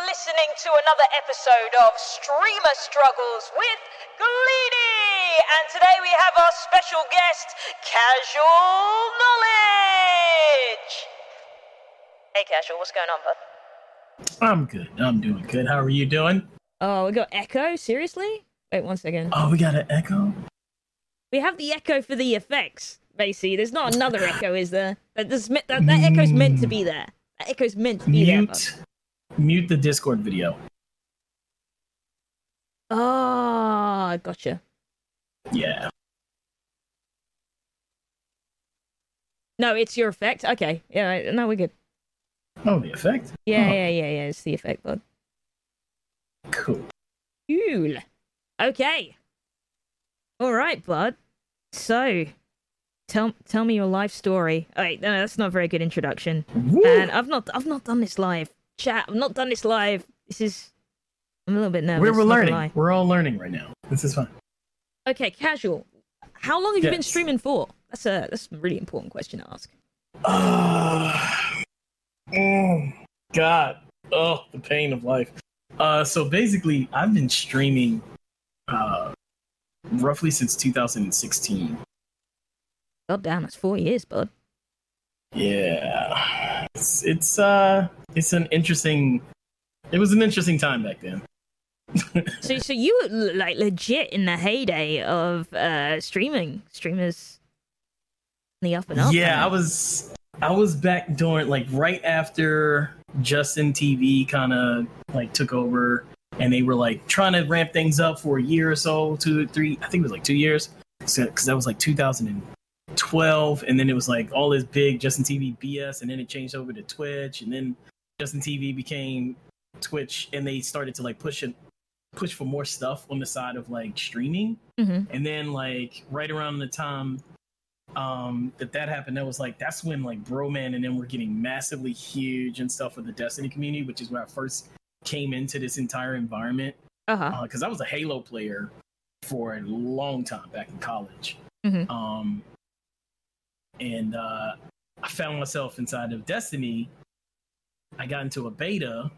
are listening to another episode of Streamer Struggles with Gleedy. And today we have our special guest, Casual Knowledge. Hey, Casual, what's going on, bud? I'm good. I'm doing good. How are you doing? Oh, we got Echo? Seriously? Wait one second. Oh, we got an echo. We have the Echo for the effects, Basically, There's not another Echo, is there? That, that, that mm. Echo's meant to be there. That Echo's meant to be mute, there. Mute the Discord video. Oh, gotcha. Yeah. No, it's your effect. Okay. Yeah, no, we're good. Oh, the effect? Yeah, yeah, yeah, yeah. It's the effect, bud. Cool. Cool. Okay. All right, bud. So, tell tell me your life story. Oh, wait, no, that's not a very good introduction. Woo! And I've not I've not done this live. Chat, I've not done this live. This is I'm a little bit nervous. We're, we're learning. We're all learning right now. This is fun. Okay, casual. How long have yes. you been streaming for? That's a that's a really important question to ask. Uh, oh God. Oh, the pain of life. Uh, so basically, I've been streaming uh, roughly since 2016. God damn, that's four years, bud. Yeah, it's it's uh it's an interesting. It was an interesting time back then. so so you were like legit in the heyday of uh streaming streamers the up and up. Yeah, man. I was I was back during like right after Justin TV kind of like took over and they were like trying to ramp things up for a year or so, two, three, I think it was like two years, because so, that was like 2000 and then it was like all this big Justin TV BS, and then it changed over to Twitch, and then Justin TV became Twitch, and they started to like push it, push for more stuff on the side of like streaming, mm-hmm. and then like right around the time um that that happened that was like that's when like broman and then we're getting massively huge and stuff with the destiny community which is where i first came into this entire environment uh-huh because uh, i was a halo player for a long time back in college mm-hmm. um and uh i found myself inside of destiny i got into a beta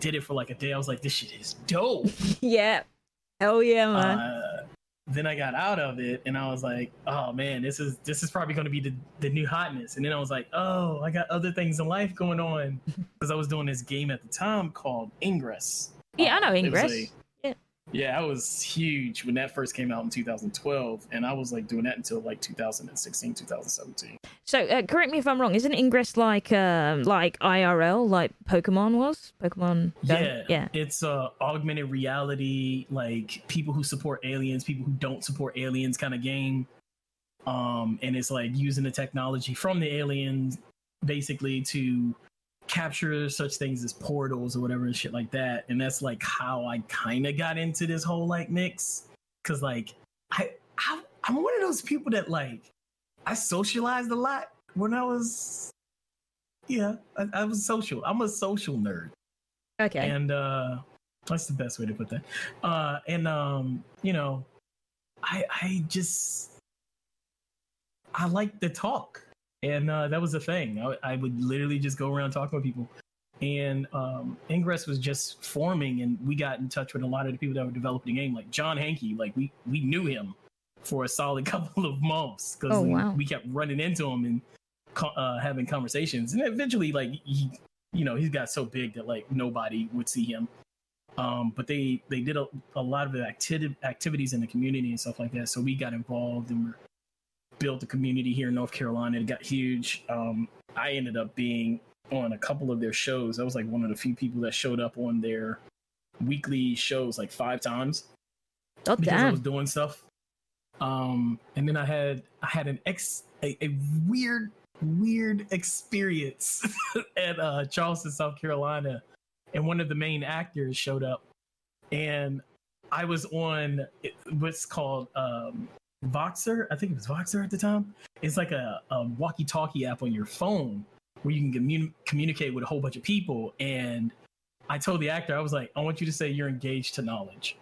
did it for like a day i was like this shit is dope yeah hell yeah man uh, then I got out of it and I was like, oh man, this is this is probably going to be the, the new hotness. And then I was like, oh, I got other things in life going on because I was doing this game at the time called Ingress. Yeah, um, I know Ingress. Yeah, that was huge when that first came out in 2012, and I was like doing that until like 2016, 2017. So uh, correct me if I'm wrong. Isn't Ingress like uh, like IRL, like Pokemon was? Pokemon. Yeah, yeah. It's uh, augmented reality, like people who support aliens, people who don't support aliens, kind of game. Um, and it's like using the technology from the aliens basically to capture such things as portals or whatever and shit like that. And that's like how I kind of got into this whole like mix, because like I, I I'm one of those people that like I socialized a lot when I was, yeah, I, I, was social. I'm a social nerd. Okay. And uh, that's the best way to put that. Uh, and um, you know, I I just I like to talk, and uh, that was the thing. I, I would literally just go around talking with people. And um, Ingress was just forming, and we got in touch with a lot of the people that were developing the game, like John Hanke. Like we we knew him for a solid couple of months because oh, wow. we, we, kept running into him and uh, having conversations. And eventually, like he, you know, he's got so big that like nobody would see him. Um, but they they did a, a lot of acti- activities in the community and stuff like that. So we got involved and we're built a community here in North Carolina. It got huge. Um, I ended up being on a couple of their shows. I was like one of the few people that showed up on their weekly shows like five times. Oh, because damn. I was doing stuff. Um, and then I had I had an ex a, a weird weird experience at uh, Charleston, South Carolina, and one of the main actors showed up, and I was on what's called um, Voxer. I think it was Voxer at the time. It's like a, a walkie-talkie app on your phone where you can commun- communicate with a whole bunch of people. And I told the actor, I was like, I want you to say you're engaged to knowledge,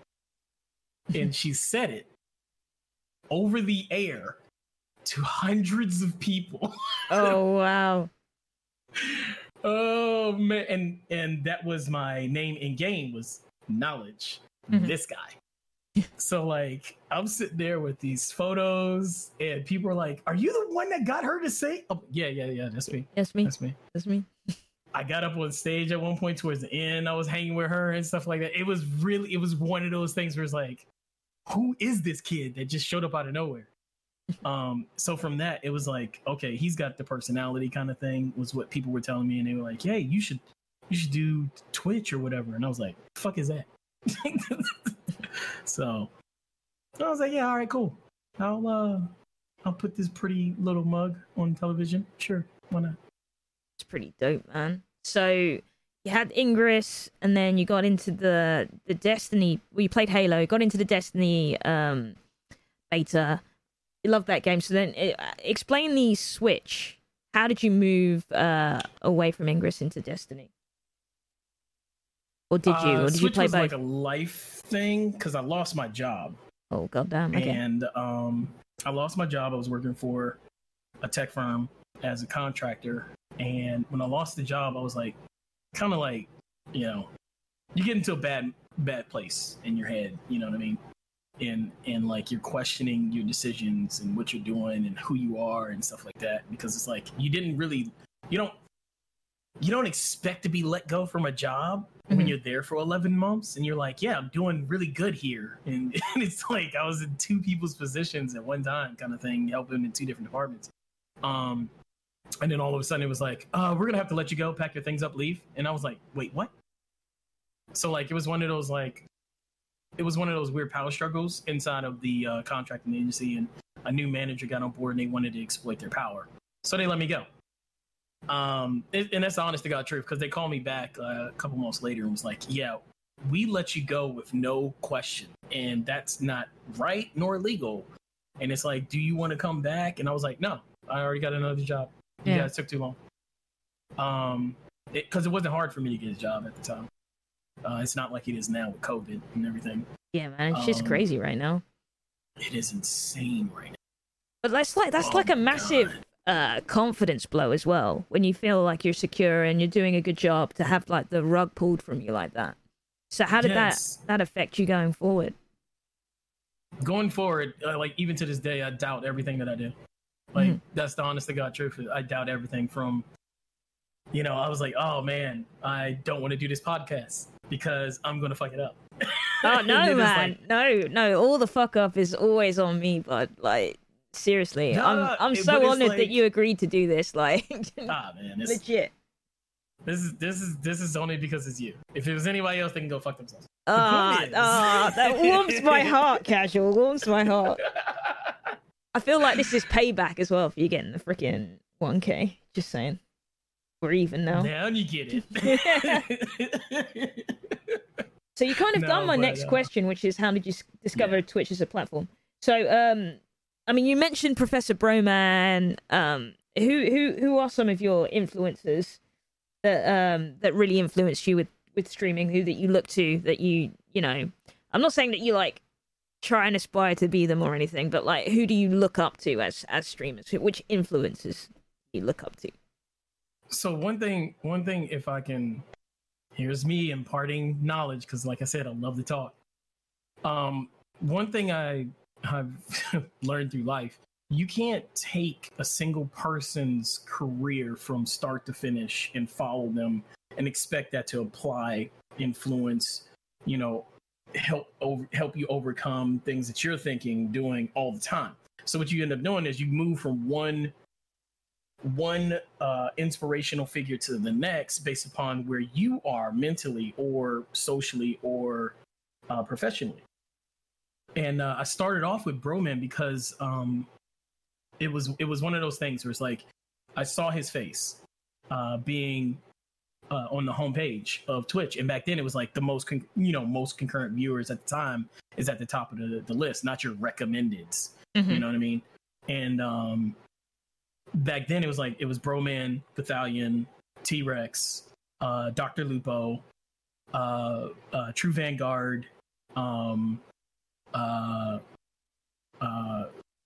and she said it over the air to hundreds of people. Oh wow. Oh man, and and that was my name in game was knowledge. Mhm. This guy. so like I'm sitting there with these photos, and people are like, "Are you the one that got her to say?" Oh, yeah, yeah, yeah. That's me. That's me. That's me. That's me. I got up on stage at one point towards the end. I was hanging with her and stuff like that. It was really, it was one of those things where it's like, who is this kid that just showed up out of nowhere? um, so from that, it was like, okay, he's got the personality kind of thing, was what people were telling me, and they were like, hey, you should, you should do Twitch or whatever. And I was like, fuck is that? so I was like, yeah, all right, cool. I'll, uh, I'll put this pretty little mug on television. Sure, why not? It's pretty dope, man. So you had Ingress, and then you got into the the Destiny. Well, you played Halo, got into the Destiny um, beta. You loved that game. So then, uh, explain the switch. How did you move uh, away from Ingress into Destiny? Or did you? Uh, or did you play was both? like a life thing because I lost my job Oh goddamn! Okay. and um, I lost my job. I was working for a tech firm as a contractor, and when I lost the job, I was like, kind of like, you know, you get into a bad bad place in your head. You know what I mean? And and like you're questioning your decisions and what you're doing and who you are and stuff like that because it's like you didn't really you don't you don't expect to be let go from a job when Mhm. you're there for 11 months and you're like yeah i'm doing really good here. And, and it's like i was in two people's positions at one time kind of thing helping in two different departments. Um and then all of a sudden it was like uh we're gonna have to let you go pack your things up leave. And i was like wait what? So like it was one of those like it was one of those weird power struggles inside of the uh, contracting agency and a new manager got on board and they wanted to exploit their power. So they let me go um it- and that's the honest to god truth because they called me back uh, a couple months later and was like yeah we let you go with no question and that's not right nor legal. And it's like do you want to come back? And i was like no i already got another job. You Yeah. it took too long. Um because it, wasn't hard for me to get a job at the time. Uh, it's not like it is now with covid and everything. Yeah, man, it's just Um, crazy right now. it is insane right now. But that's like that's Oh like a my massive uh, confidence blow as well. When you feel like you're secure and you're doing a good job, to have like the rug pulled from you like that. So how did Yes. that that affect you going forward? going forward, uh, like even to this day, I doubt everything that I do. Like Mhm. that's the honest to God truth. I doubt everything from, you know, I was like, oh man, I don't want to do this podcast because I'm gonna fuck it up. Oh no, man, like, no, no. All the fuck up is always on me, but like seriously, No, I'm I'm it- so it's honored that you agreed to do this. Like ah man, this, legit. this is this is this is only because it's you. If it was anybody else, they can go fuck themselves. Ah, is- ah, that warms my heart, casual. Warms my heart. I feel like this is payback as well for you getting the freaking 1K. Just saying. We're even now. now you get it. So you kind of No, done my next uh, question, which is how did you discover Yeah. Twitch as a platform? So, um, I mean, you mentioned Professor Broman. Um, who who who are some of your influencers that um that really influenced you with with streaming? Who that you look to? That you you know? I'm not saying that you like try and aspire to be them or anything, but like, who do you look up to as as streamers? Which influences you look up to? so one thing one thing if i can here's me imparting knowledge because like i said i love to talk um one thing i have learned through life you can't take a single person's career from start to finish and follow them and expect that to apply influence you know help over help you overcome things that you're thinking doing all the time so what you end up doing is you move from one one uh, inspirational figure to the next based upon where you are mentally or socially or uh, professionally. And uh, I started off with Broman because um, it was it was one of those things where it's like I saw his face uh, being uh, on the homepage of Twitch, and back then it was like the most con- you know most concurrent viewers at the time is at the top of the, the list, not your recommendeds. You know what I mean? And um, back then it was like it was Broman, Gothalion, T Rex, uh, Doctor Lupo, uh, uh, True Vanguard, um, uh, uh,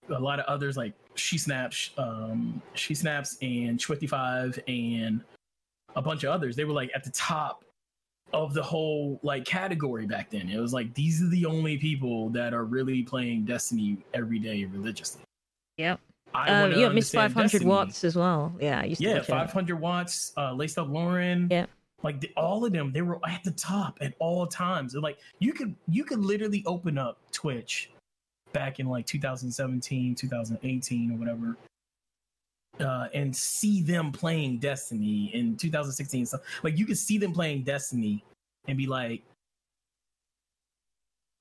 a lot of others like She Snaps, um, She Snaps, and Twenty Five, and a bunch of others. They were like at the top of the whole like category back then. It was like these are the only people that are really playing Destiny every day religiously. Yep. I Um, you got Miss 500 Destiny. watts as well. Yeah. I used to Yeah, watch her. 500 watts, uh, laced up Lauren. Yeah. Like the, all of them, they were at the top at all times. And, like you could you could literally open up Twitch back in like 2017, 2018 or whatever. Uh, and see them playing Destiny in 2016. So like you could see them playing Destiny and be like,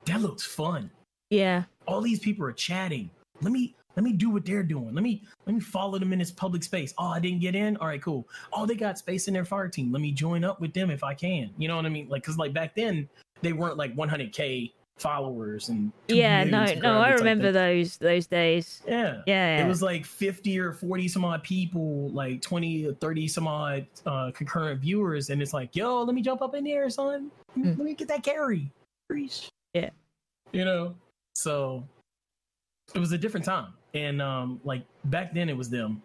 that looks fun Yeah. all these people are chatting. Let me let me do what they're doing. Let me let me follow them in this public space. Oh, I didn't get in. All right, cool. Oh, they got space in their fire team. Let me join up with them if I can. You know what I mean? Like, cause like back then they weren't like 100k followers and Yeah. No. No. I subscribers like remember those those days. Yeah. Yeah. It was like 50 or 40 some odd people, like 20 or 30 some odd uh, concurrent viewers. And it's like, yo, let me jump up in there, son. Let me, Mm. let me get that carry. Yeah. You know? So it was a different time. And um, like back then it was them.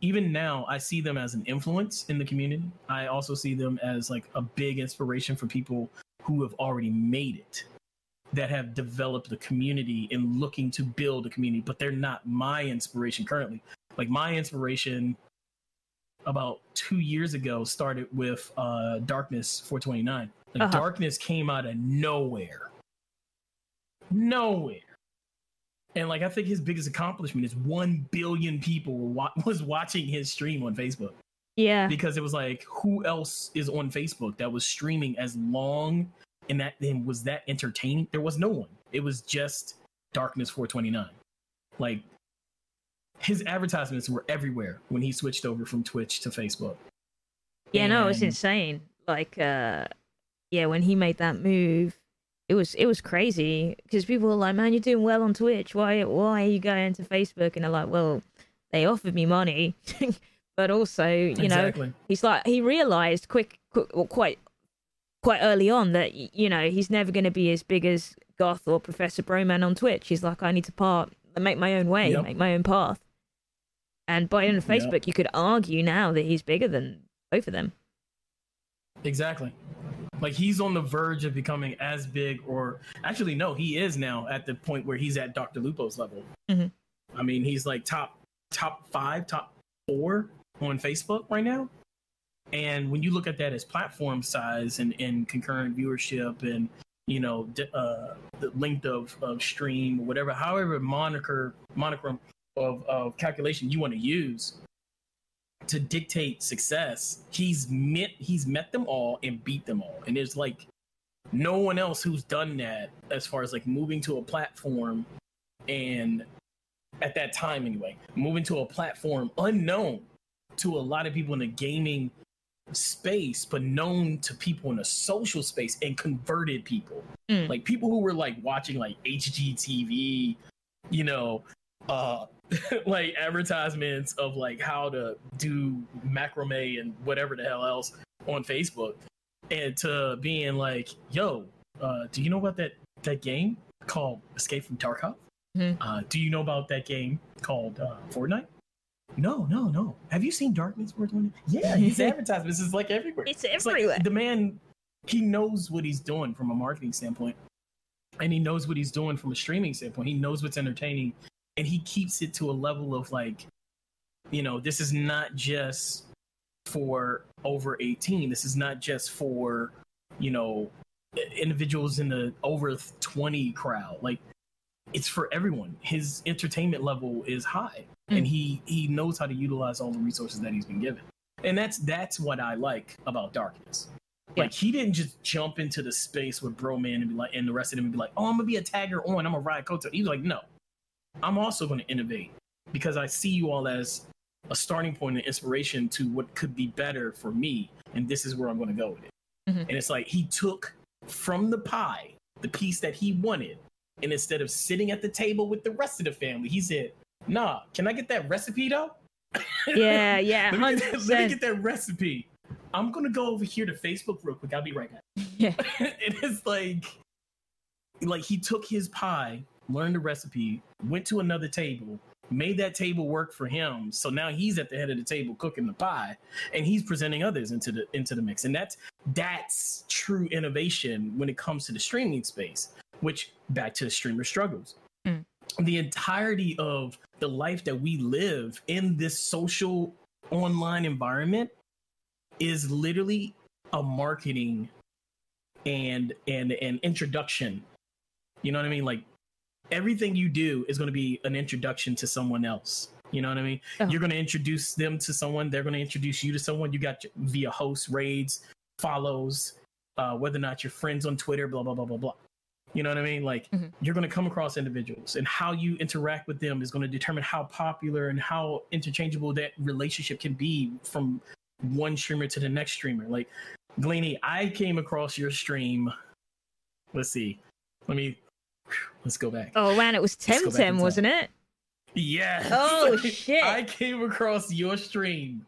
Even now, I see them as an influence in the community. I also see them as like a big inspiration for people who have already made it that have developed the community and looking to build a community, but they're not my inspiration currently. Like my inspiration about two years ago started with uh Darkness 429. Like Uh-huh. Darkness came out of nowhere. Nowhere. And like I think his biggest accomplishment is 1 billion people were wa- was watching his stream on Facebook yeah. because it was like who else is on Facebook that was streaming as long and that then was that entertaining? There was no one. It was just Darkness 429. Like his advertisements were everywhere when he switched over from Twitch to Facebook. Yeah, no, it was insane. Like, uh, yeah, when he made that move, it was it was crazy because people were like, "Man, you're doing well on Twitch. Why why are you going to Facebook?" And they're like, "Well, they offered me money, but also, you know, he's like he realized quick, quick well, quite quite early on that you know he's never going to be as big as Goth or Professor Broman on Twitch. He's like, I need to part, make my own way, Yep. make my own path. And by on Facebook, you could argue now that he's bigger than both of them. Exactly. Like he's on the verge of becoming as big, or actually, no, he is now at the point where he's at Dr. Lupo's level. Mhm. I mean, he's like top top five, top four on Facebook right now. And when you look at that as platform size and, and concurrent viewership and you know d- uh, the length of, of stream or whatever, however moniker monochrome of, of calculation you want to use, to dictate success, he's met he's met them all and beat them all. And there's like no one else who's done that as far as like moving to a platform and at that time anyway, moving to a platform unknown to a lot of people in the gaming space, but known to people in the social space and converted people. Mm. Like people who were like watching like HGTV, you know, uh like advertisements of like how to do macrame and whatever the hell else on Facebook, and to being like, "Yo, uh, do you know about that that game called Escape from Tarkov? Mhm. Uh, do you know about that game called uh, Fortnite? No, no, no. Have you seen Darkness 420? Yeah, his advertisements is like everywhere. It's like everywhere. the man, he knows what he's doing from a marketing standpoint, and he knows what he's doing from a streaming standpoint. He knows what's entertaining, and he keeps it to a level of like, you know, this is not just for over 18. This is not just for, you know, individuals in the over 20 crowd. Like, it's for everyone. His entertainment level is high, Mm. and he he knows how to utilize all the resources that he's been given. And that's that's what I like about Darkness. Like he didn't just jump into the space with Broman and be like, and the rest of them would be like, oh, I'm gonna be a tagger on, I'm gonna ride Koto. He was like, no, I'm also gonna innovate because I see you all as a starting point and inspiration to what could be better for me, and this is where I'm gonna go with it. Mhm. And it's like he took from the pie the piece that he wanted, and instead of sitting at the table with the rest of the family, he said, "Nah, can I get that recipe though?" Yeah, yeah, let, me that- let me get that recipe. I'm gonna go over here to Facebook real quick. I'll be right back. Yeah. it is like, like he took his pie, learned the recipe, went to another table, made that table work for him. So now he's at the head of the table cooking the pie and he's presenting others into the into the mix. And that's that's true innovation when it comes to the streaming space, which back to the streamer struggles. Mm. The entirety of the life that we live in this social online environment is literally a marketing and and an introduction. You know what I mean? Like everything you do is going to be an introduction to someone else. You know what I mean? Oh. You're going to introduce them to someone. They're going to introduce you to someone. You got via hosts, raids, follows, uh, whether or not you're friends on Twitter, blah blah blah blah blah. You know what I mean? Like Mhm. you're going to come across individuals, and how you interact with them is going to determine how popular and how interchangeable that relationship can be from one streamer to the next streamer. Like Gleany, I came across your stream. Let's see. Let me. Let's go back. Oh man, it was Let's go back in Temtem, wasn't it? Yes. Oh, shit. I came across your stream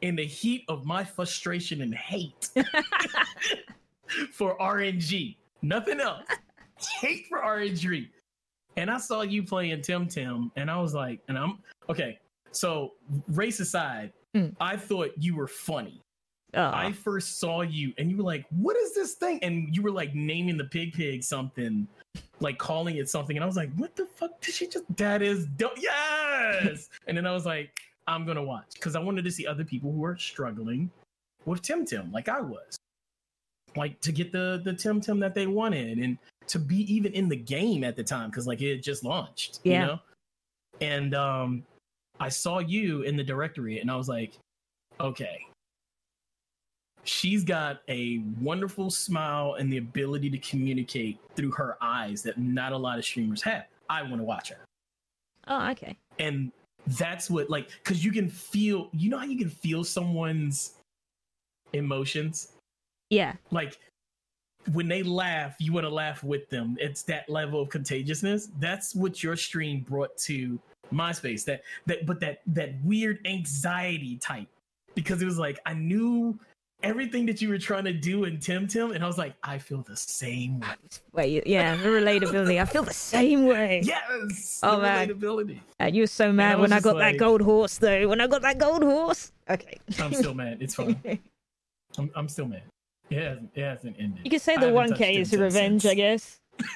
in the heat of my frustration and hate for RNG. Nothing else. hate for RNG. And I saw you playing Temtem, and I was like, and I'm okay. So race aside, Mm. I thought you were funny. Oh, I first saw you and you were like, "What is this thing?" And you were like naming the pig pig something, like calling it something, and I was like, "What the fuck did she just?" That is dope. Yes. and then I was like, "I'm gonna watch" because I wanted to see other people who are struggling with Temtem, like I was, like to get the the Temtem that they wanted, and to be even in the game at the time because like it had just launched, Yeah. you know. And um, I saw you in the directory, and I was like, "Okay." She's got a wonderful smile and the ability to communicate through her eyes that not a lot of streamers have. I want to watch her. oh, okay. And that's what like cuz you can feel you know how you can feel someone's emotions? Yeah, Like when they laugh, you want to laugh with them. It's that level of contagiousness. That's what your stream brought to MySpace. That that but that that weird anxiety type because it was like I knew everything that you were trying to do in Temtem, and I was like, I feel the same way. wait, yeah, the relatability. I feel the same way. Yes, Oh, man. relatability. Uh, you were so mad was when I got that gold horse, though. When I got that gold horse. Okay. I'm still mad. It's fine. I'm, I'm still mad. It hasn't, it hasn't ended. You could say the one K is a revenge, since. I guess.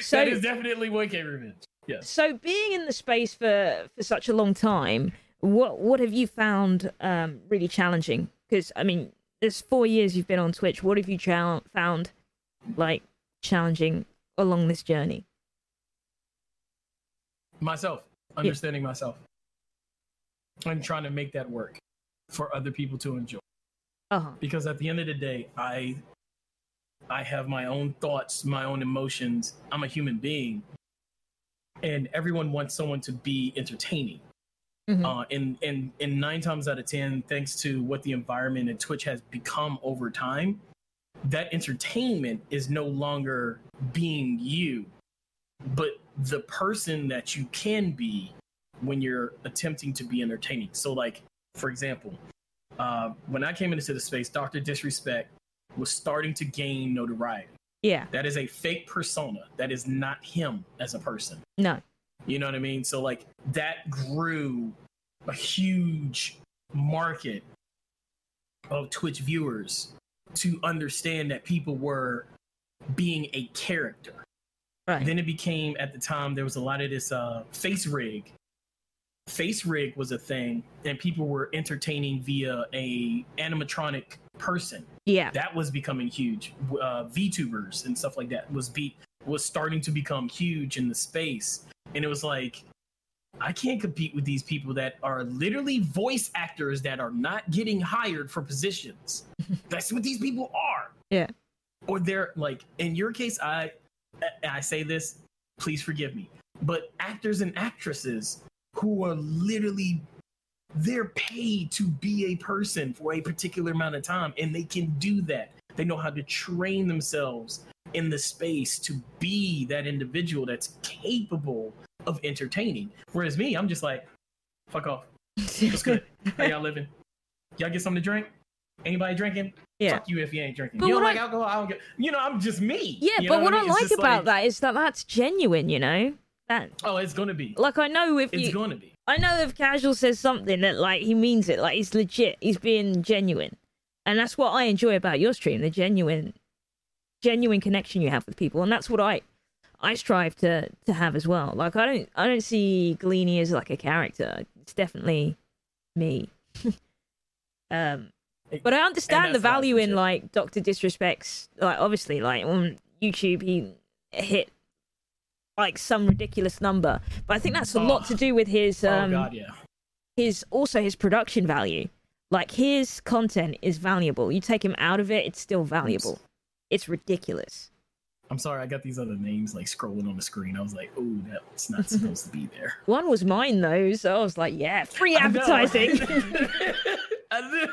so, that is definitely 1K revenge. Yes. so being in the space for for such a long time, what what have you found um really challenging? Because I mean, there's four years you've been on Twitch. What have you chal- found like challenging along this journey? myself. Understanding myself. And trying to make that work for other people to enjoy. Uh huh. because at the end of the day i i have my own thoughts my own emotions. I'm a human being. And everyone wants someone to be entertaining Mhm. uh, and and and nine times out of ten thanks to what the environment and twitch has become over time that entertainment is no longer being you but the person that you can be when you're attempting to be entertaining. So, like, for example, uh, when I came into the space, Dr. Disrespect was starting to gain notoriety. Yeah. That is a fake persona. That is not him as a person. No. You know what I mean? So, like, that grew a huge market of Twitch viewers to understand that people were being a character. Right. Then it became at the time there was a lot of this uh, face rig. Face rig was a thing, and people were entertaining via a animatronic person. yeah. That was becoming huge. Uh, VTubers and stuff like that was be was starting to become huge in the space, and it was like, I can't compete with these people that are literally voice actors that are not getting hired for positions. That's what these people are Yeah. or they're like in your case i i say this please forgive me but actors and actresses who are literally they're paid to be a person for a particular amount of time and they can do that they know how to train themselves in the space to be that individual that's capable of entertaining whereas me i'm just like fuck off what's good how y'all living y'all get something to drink anybody drinking Yeah. fuck you if you ain't drinking. But you don't like I- alcohol? I don't get. You know, I'm just me. Yeah, You but what I, mean? It's like about that is that that's genuine, you know? that Oh, it's gonna be. like I know if It's you gonna be. I know if casual says something that like he means it, like he's legit, he's being genuine. And that's what I enjoy about your stream, the genuine genuine connection you have with people. And that's what I I strive to to have as well. Like I don't I don't see Gleany as like a character. It's definitely me. um but I understand the that's what I value in like Doctor Disrespect's like obviously like on YouTube he hit like some ridiculous number. But I think that's a lot Oh. to do with his um oh god, yeah. his also his production value. Like his content is valuable. You take him out of it, it's still valuable. It's ridiculous. I'm sorry, I got these other names like scrolling on the screen. I was like, "Oh, that's not supposed to be there." One was mine though, so I was like, yeah, free I know. advertising. I knew.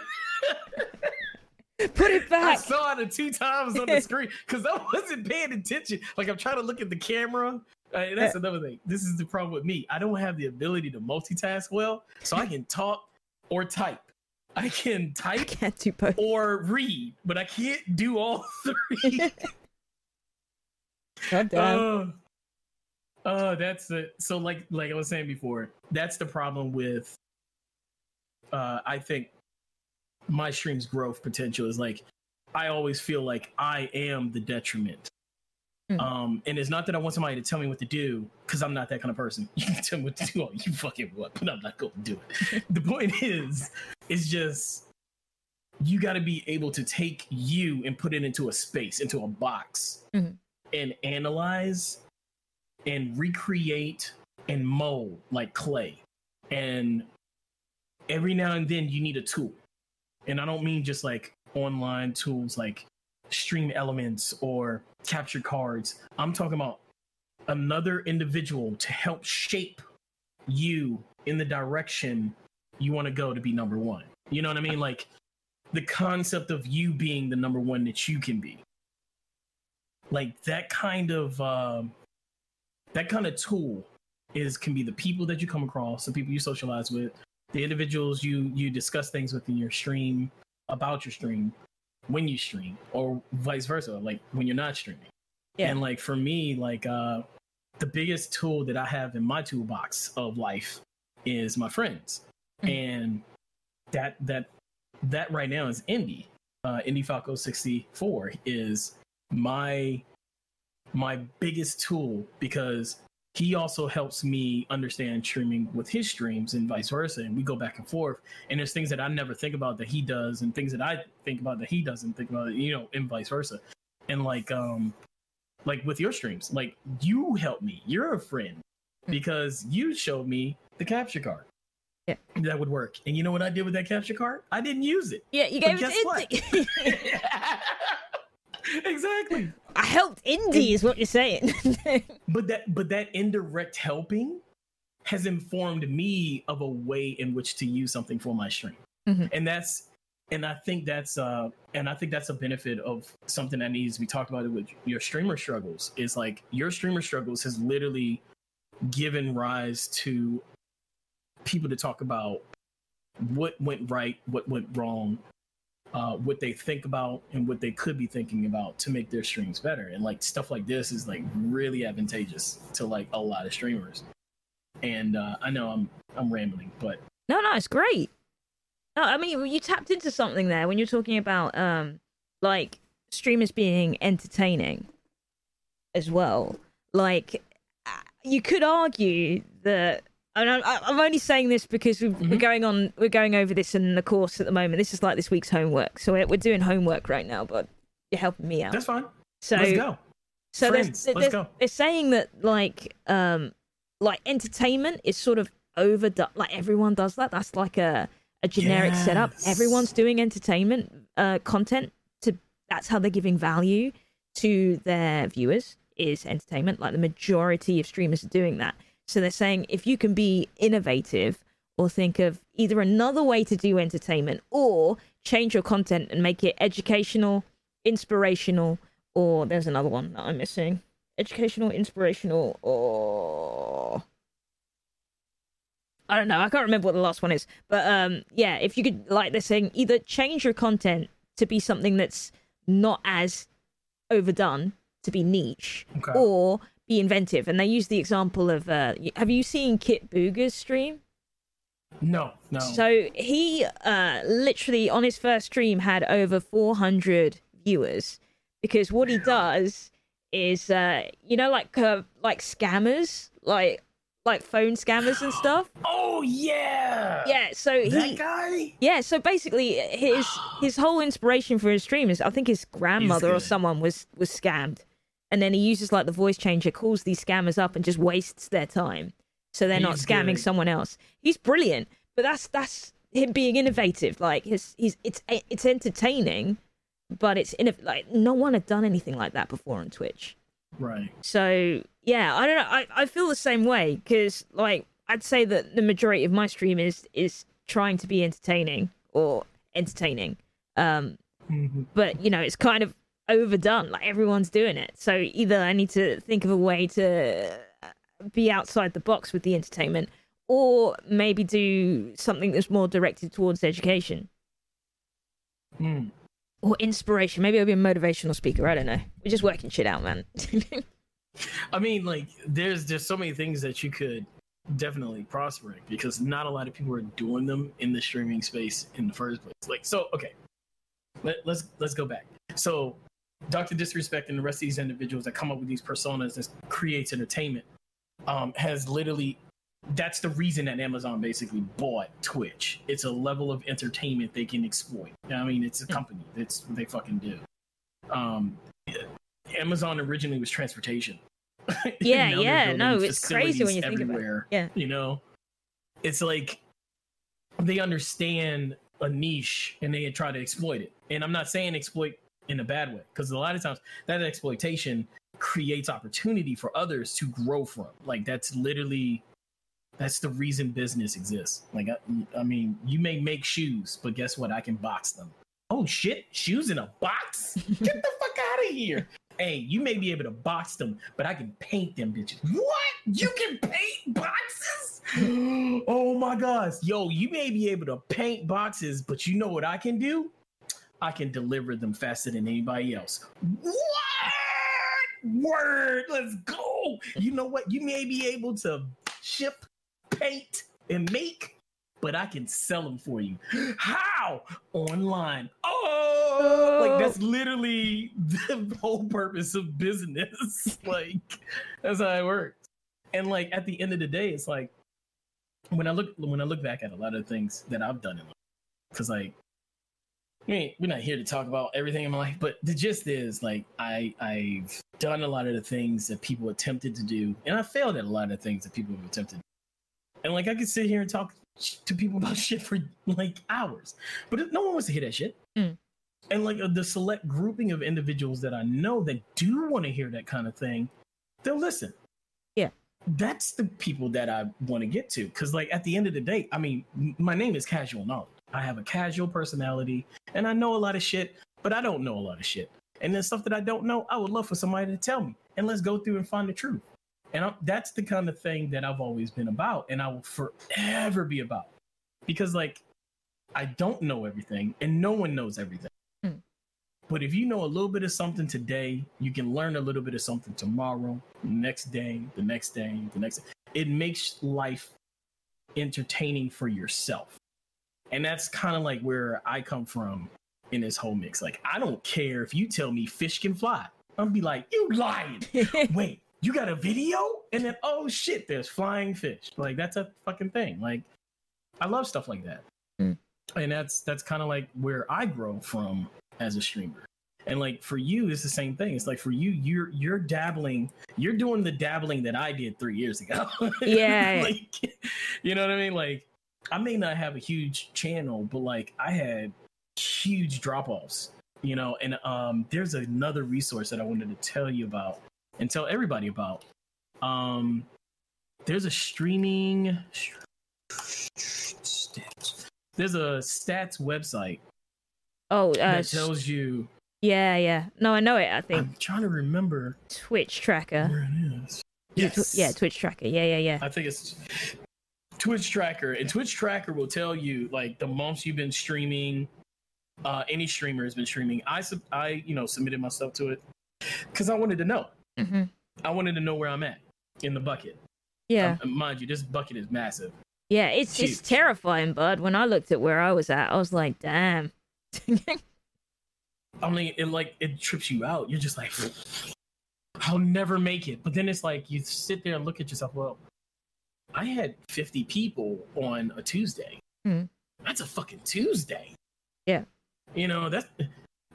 Put it back. I saw it two times on the screen because I wasn't paying attention. Like I'm trying to look at the camera. Uh, and that's another thing. This is the problem with me. I don't have the ability to multitask well, so I can talk or type. I can I type can't do both. or read, but I can't do all three. God damn. Oh, oh, that's it. So, like, like I was saying before, that's the problem with. Uh, I think my stream's growth potential is like, I always feel like I am the detriment. Hmm. Um, and it's not that I want somebody to tell me what to do, because I'm not that kind of person. You can tell me what to do, all you fucking what, but I'm not going to do it. the point is, it's just you got to be able to take you and put it into a space, into a box, Mhm. And analyze and recreate and mold like clay. And every now and then you need a tool. And I don't mean just like online tools like stream elements or capture cards. I'm talking about another individual to help shape you in the direction you want to go to be number one. You know what I mean? Like the concept of you being the number one that you can be. Like that kind of um, that kind of tool is can be the people that you come across, the people you socialize with, the individuals you you discuss things with in your stream about your stream when you stream, or vice versa, like when you're not streaming. Yeah. And like for me, like uh the biggest tool that I have in my toolbox of life is my friends. Mhm. And that that that right now is Indy. Uh Indy Falco 64 is my my biggest tool because he also helps me understand streaming with his streams and vice versa. And we go back and forth. And there's things that i never think about that he does and things that i think about that he doesn't think about you know and vice versa. And like um like with your streams like you help me. You're a friend because you showed me the capture card. Yeah. that would work. And you know what i did with that capture card? I didn't use it. Yeah, you gave guess what? it to Indy. Exactly I helped Indy, is what you're saying. but that but that indirect helping has informed me of a way in which to use something for my stream Mhm. and that's and i think that's uh and i think that's a benefit of something that needs to be talked about with your streamer struggles is like your streamer struggles has literally given rise to people to talk about what went right what went wrong uh, what they think about and what they could be thinking about to make their streams better. And like stuff like this is like really advantageous to like a lot of streamers. And uh, I know I'm I'm rambling, but no, no, it's great. No, I mean you tapped into something there when you're talking about um like streamers being entertaining as well. Like uh, you could argue that and I'm, I'm only saying this because we've, we're Mhm. going on, we're going over this in the course at the moment. This is like this week's homework, so we're, we're doing homework right now. But you're helping me out. that's fine. so Let's go. so Friends, there's- go. they're saying that like um like entertainment is sort of overdone. Like everyone does that. That's like a a generic setup. Everyone's doing entertainment uh content to. That's how they're giving value to their viewers is entertainment. Like the majority of streamers are doing that. So they're saying if you can be innovative or think of either another way to do entertainment or change your content and make it educational, inspirational, or there's another one that I'm missing. Educational, inspirational, or I don't know. I can't remember what the last one is. But um yeah, if you could like they're saying either change your content to be something that's not as overdone to be niche Okay. or be inventive, and they use the example of. Uh, have you seen Kitboga's stream? No, no. So he uh, literally on his first stream had over 400 viewers because what he does is, uh, you know, like uh, like scammers, like like phone scammers and stuff. oh yeah. Yeah, so That he guy. yeah, so basically his his whole inspiration for his stream is I think his grandmother or someone was was scammed. And then he uses like the voice changer, calls these scammers up and just wastes their time. So they're not scamming someone else. He's brilliant, but that's that's him being innovative. Like his he's it's it's entertaining, but it's in like no one had done anything like that before on Twitch. Right. So yeah, I don't know. I, I feel the same way because like I'd say that the majority of my stream is is trying to be entertaining or entertaining. Um, Mhm. but you know it's kind of overdone. Like everyone's doing it. So either I need to think of a way to be outside the box with the entertainment, or maybe do something that's more directed towards education Mm. or inspiration. Maybe I'll be a motivational speaker. I don't know. We're just working shit out, man. I mean, like, there's there's so many things that you could definitely prosper in because not a lot of people are doing them in the streaming space in the first place. Like, so okay, Let, let's let's go back. So, Doctor Disrespect and the rest of these individuals that come up with these personas that creates entertainment um, has literally. That's the reason that Amazon basically bought Twitch. It's a level of entertainment they can exploit. I mean, it's a company. That's what they fucking do. Um, Amazon originally was transportation. Yeah, yeah, no, it's crazy when you think about it. Yeah. You know, it's like they understand a niche and they try to exploit it. And I'm not saying exploit in a bad way because a lot of times that exploitation creates opportunity for others to grow from. Like that's literally that's the reason business exists. Like I, I mean, you may make shoes, but guess what? I can box them. Oh shit, shoes in a box? Get the fuck out of here. Hey, you may be able to box them, but I can paint them bitches. What? You can paint boxes? oh my gosh. Yo, you may be able to paint boxes, but you know what I can do? I can deliver them faster than anybody else. What? Word. Let's go. You know what? You may be able to ship, paint, and make, but I can sell them for you. How? Online. Oh, like that's oh. literally the whole purpose of business. like that's how it works. And like at the end of the day, it's like when I look when I look back at a lot of things that I've done in life, because like I mean, we're not here to talk about everything in my life, but the gist is like I I've done a lot of the things that people attempted to do, and I failed at a lot of things that people have attempted. And like I could sit here and talk to people about shit for like hours, but no one wants to hear that shit. Mm. And like uh, the select grouping of individuals that I know that do want to hear that kind of thing, they'll listen. Yeah. That's the people that I want to get to. Cause like at the end of the day, I mean, m- my name is Casual Knowledge. I have a casual personality and I know a lot of shit, but I don't know a lot of shit. And then stuff that I don't know, I would love for somebody to tell me. And let's go through and find the truth. And i that's the kind of thing that I've always been about and I will forever be about. Because like I don't know everything and no one knows everything. Mm. But if you know a little bit of something today, you can learn a little bit of something tomorrow, next day, the next day, the next It makes life entertaining for yourself. And that's kind of like where I come from in this whole mix. Like, I don't care if you tell me fish can fly. I'm be like, you lying. Wait, you got a video? And then, oh shit, there's flying fish. Like, that's a fucking thing. Like, I love stuff like that. Mm. And that's that's kind of like where I grow from as a streamer. And like for you, it's the same thing. It's like for you, you're you're dabbling, you're doing the dabbling that I did three years ago. Yeah. like, you know what I mean? Like, I may not have a huge channel, but like I had huge drop offs, you know. And um, there's another resource that I wanted to tell you about and tell everybody about. Um, there's a streaming. There's a stats website oh, uh, that tells you. yeah, yeah. No, I know it. I think I'm trying to remember Twitch tracker. where it is. Yes. yeah, Twitch tracker. Yeah, yeah, yeah. I think it's Twitch Tracker, and Twitch Tracker will tell you like the months you've been streaming. Uh, any streamer has been streaming. I sub- I you know submitted myself to it because I wanted to know. hmm I wanted to know where I'm at in the bucket. Yeah. Um, mind you, this bucket is massive. Yeah, it's it's terrifying, bud. When I looked at where I was at, I was like, damn. I mean, it like it trips you out. You're just like, I'll never make it. But then it's like you sit there and look at yourself. Well, I had 50 people on a Tuesday. Mhm. That's a fucking Tuesday. Yeah. You know, that's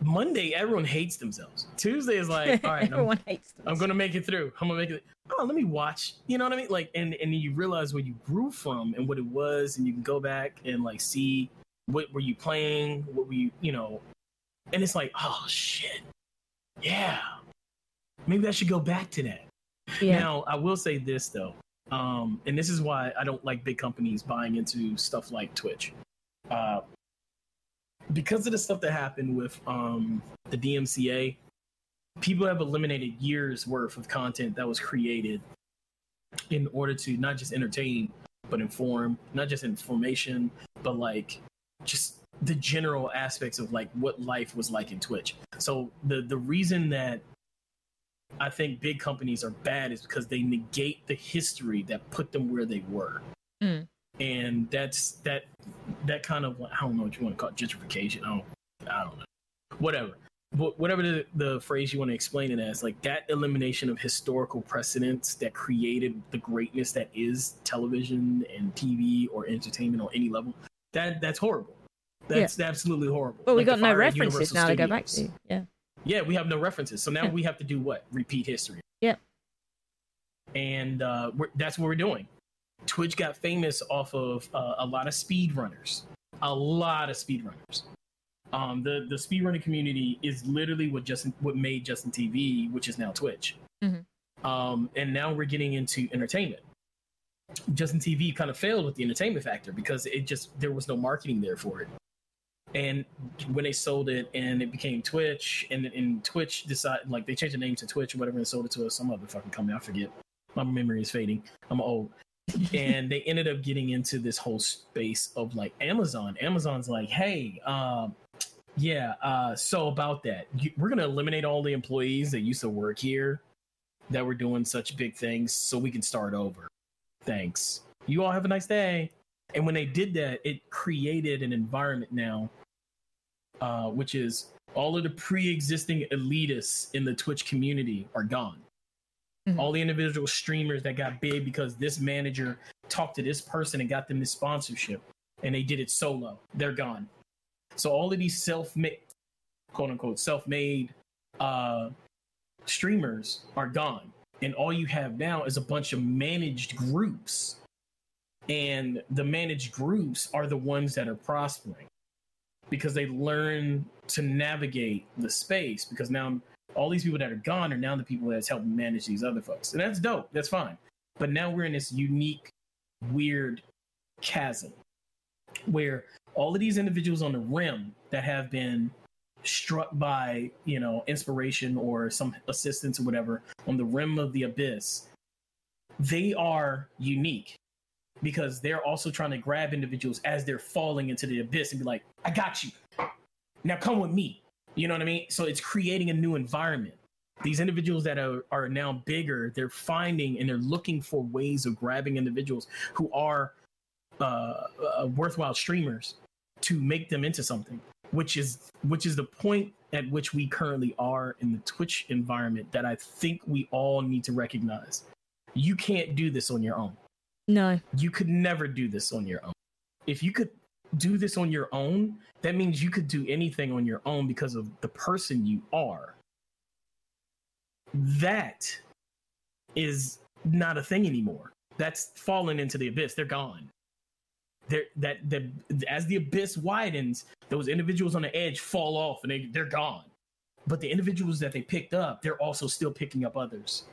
Monday. Everyone hates themselves. Tuesday is like, all right, I'm, Everyone hates them. I'm gonna make it through. I'm gonna make it. Oh, let me watch. You know what I mean? Like, and and you realize where you grew from and what it was, and you can go back and like see what were you playing, what were you, you know, and it's like, oh shit, yeah, maybe I should go back to that. Yeah. Now, I will say this though, um, and this is why I don't like big companies buying into stuff like Twitch, uh, because of the stuff that happened with um, the DMCA. People have eliminated years worth of content that was created in order to not just entertain but inform, not just information, but like just the general aspects of like what life was like in Twitch. So the the reason that I think big companies are bad is because they negate the history that put them where they were. Mm. And that's that that kind of I don't know what you want to call it, gentrification. I don't I don't know. Whatever. Wh- Whatever the, the phrase you want to explain it as, like that elimination of historical precedents that created the greatness that is television and TV or entertainment on any level, that that's horrible. That's absolutely horrible. Well, we Like got no references now to go back to. Yeah. Yeah, we have no references. So now Yeah. we have to do what? Repeat history. Yeah. And uh, we're, that's what we're doing. Twitch got famous off of uh, a lot of speedrunners. A lot of speedrunners. Um, the the speedrunning community is literally what Justin what made Justin TV, which is now Twitch. Mhm. Um, and now we're getting into entertainment. Justin TV kind of failed with the entertainment factor because it just there was no marketing there for it. And when they sold it and it became Twitch, and and Twitch decided like they changed the name to Twitch or whatever and sold it to some other fucking company. I forget. My memory is fading. I'm old. and they ended up getting into this whole space of like Amazon. Amazon's like, hey, um, yeah, uh, so about that, we're gonna eliminate all the employees that used to work here that were doing such big things, so we can start over. Thanks. You all have a nice day. And when they did that, it created an environment now, uh, which is all of the pre-existing elitists in the Twitch community are gone. Mhm. All the individual streamers that got big because this manager talked to this person and got them this sponsorship, and they did it solo. They're gone. So all of these self-made, quote unquote, self-made uh, streamers are gone, and all you have now is a bunch of managed groups, and the managed groups are the ones that are prospering because they learn to navigate the space. Because now all these people that are gone are now the people that's helping manage these other folks, and that's dope. That's fine. But now we're in this unique, weird chasm where all of these individuals on the rim that have been struck by you know inspiration or some assistance or whatever on the rim of the abyss they are unique because they're also trying to grab individuals as they're falling into the abyss and be like i got you. Now come with me. You know what i mean? So it's creating a new environment. These individuals that are, are now bigger they're finding and they're looking for ways of grabbing individuals who are uh, uh, worthwhile streamers to make them into something which is which is the point at which we currently are in the twitch environment that i think we all need to recognize. You can't do this on your own No. you could never do this on your own. If you could do this on your own that means you could do anything on your own because of the person you are. That is not a thing anymore. That's fallen into the abyss. They're gone. They're, that the as the abyss widens, those individuals on the edge fall off and they they're gone. But the individuals that they picked up, they're also still picking up others,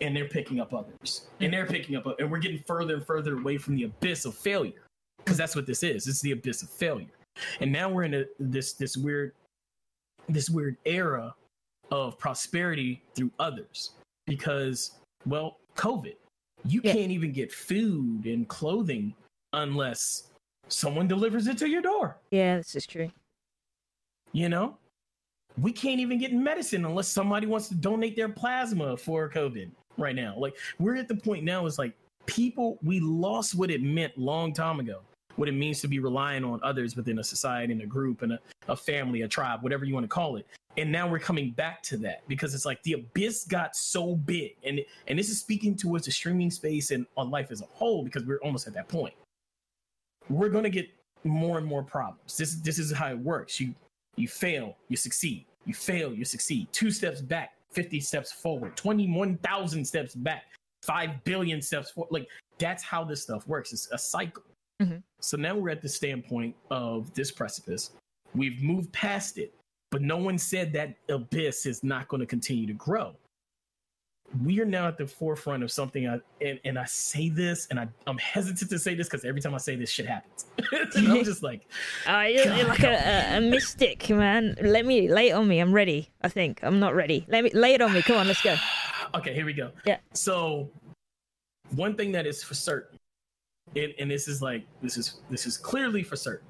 and they're picking up others, and hmm. they're picking up, and we're getting further and further away from the abyss of failure, because that's what this is. It's the abyss of failure, and now we're in a, this this weird this weird era of prosperity through others, because well, COVID, you Yeah. can't even get food and clothing unless someone delivers it to your door. Yeah, this is true. You know, we can't even get medicine unless somebody wants to donate their plasma for COVID. Right now. Like we're at the point now is like people we lost what it meant long time ago. What it means to be relying on others within a society and a group and a, a family, a tribe, whatever you want to call it. And now we're coming back to that because it's like the abyss got so big. And and this is speaking towards the streaming space and on life as a whole, because we're almost at that point. We're gonna get more and more problems. This this is how it works. You you fail, you succeed. You fail, you succeed. Two steps back, 50 steps forward, 21,000 steps back, 5 billion steps forward. Like that's how this stuff works. It's a cycle. Mm-hmm. So now we're at the standpoint of this precipice. We've moved past it, but no one said that abyss is not going to continue to grow. We are now at the forefront of something, I, and, and I say this, and I, I'm hesitant to say this because every time I say this, shit happens. and I'm just like, Uh, you're, you're like a, a, a mystic, man. Let me lay it on me. I'm ready. I think I'm not ready. Let me lay it on me. Come on, let's go. okay, here we go. Yeah. So, one thing that is for certain, and, and this is like this is this is clearly for certain.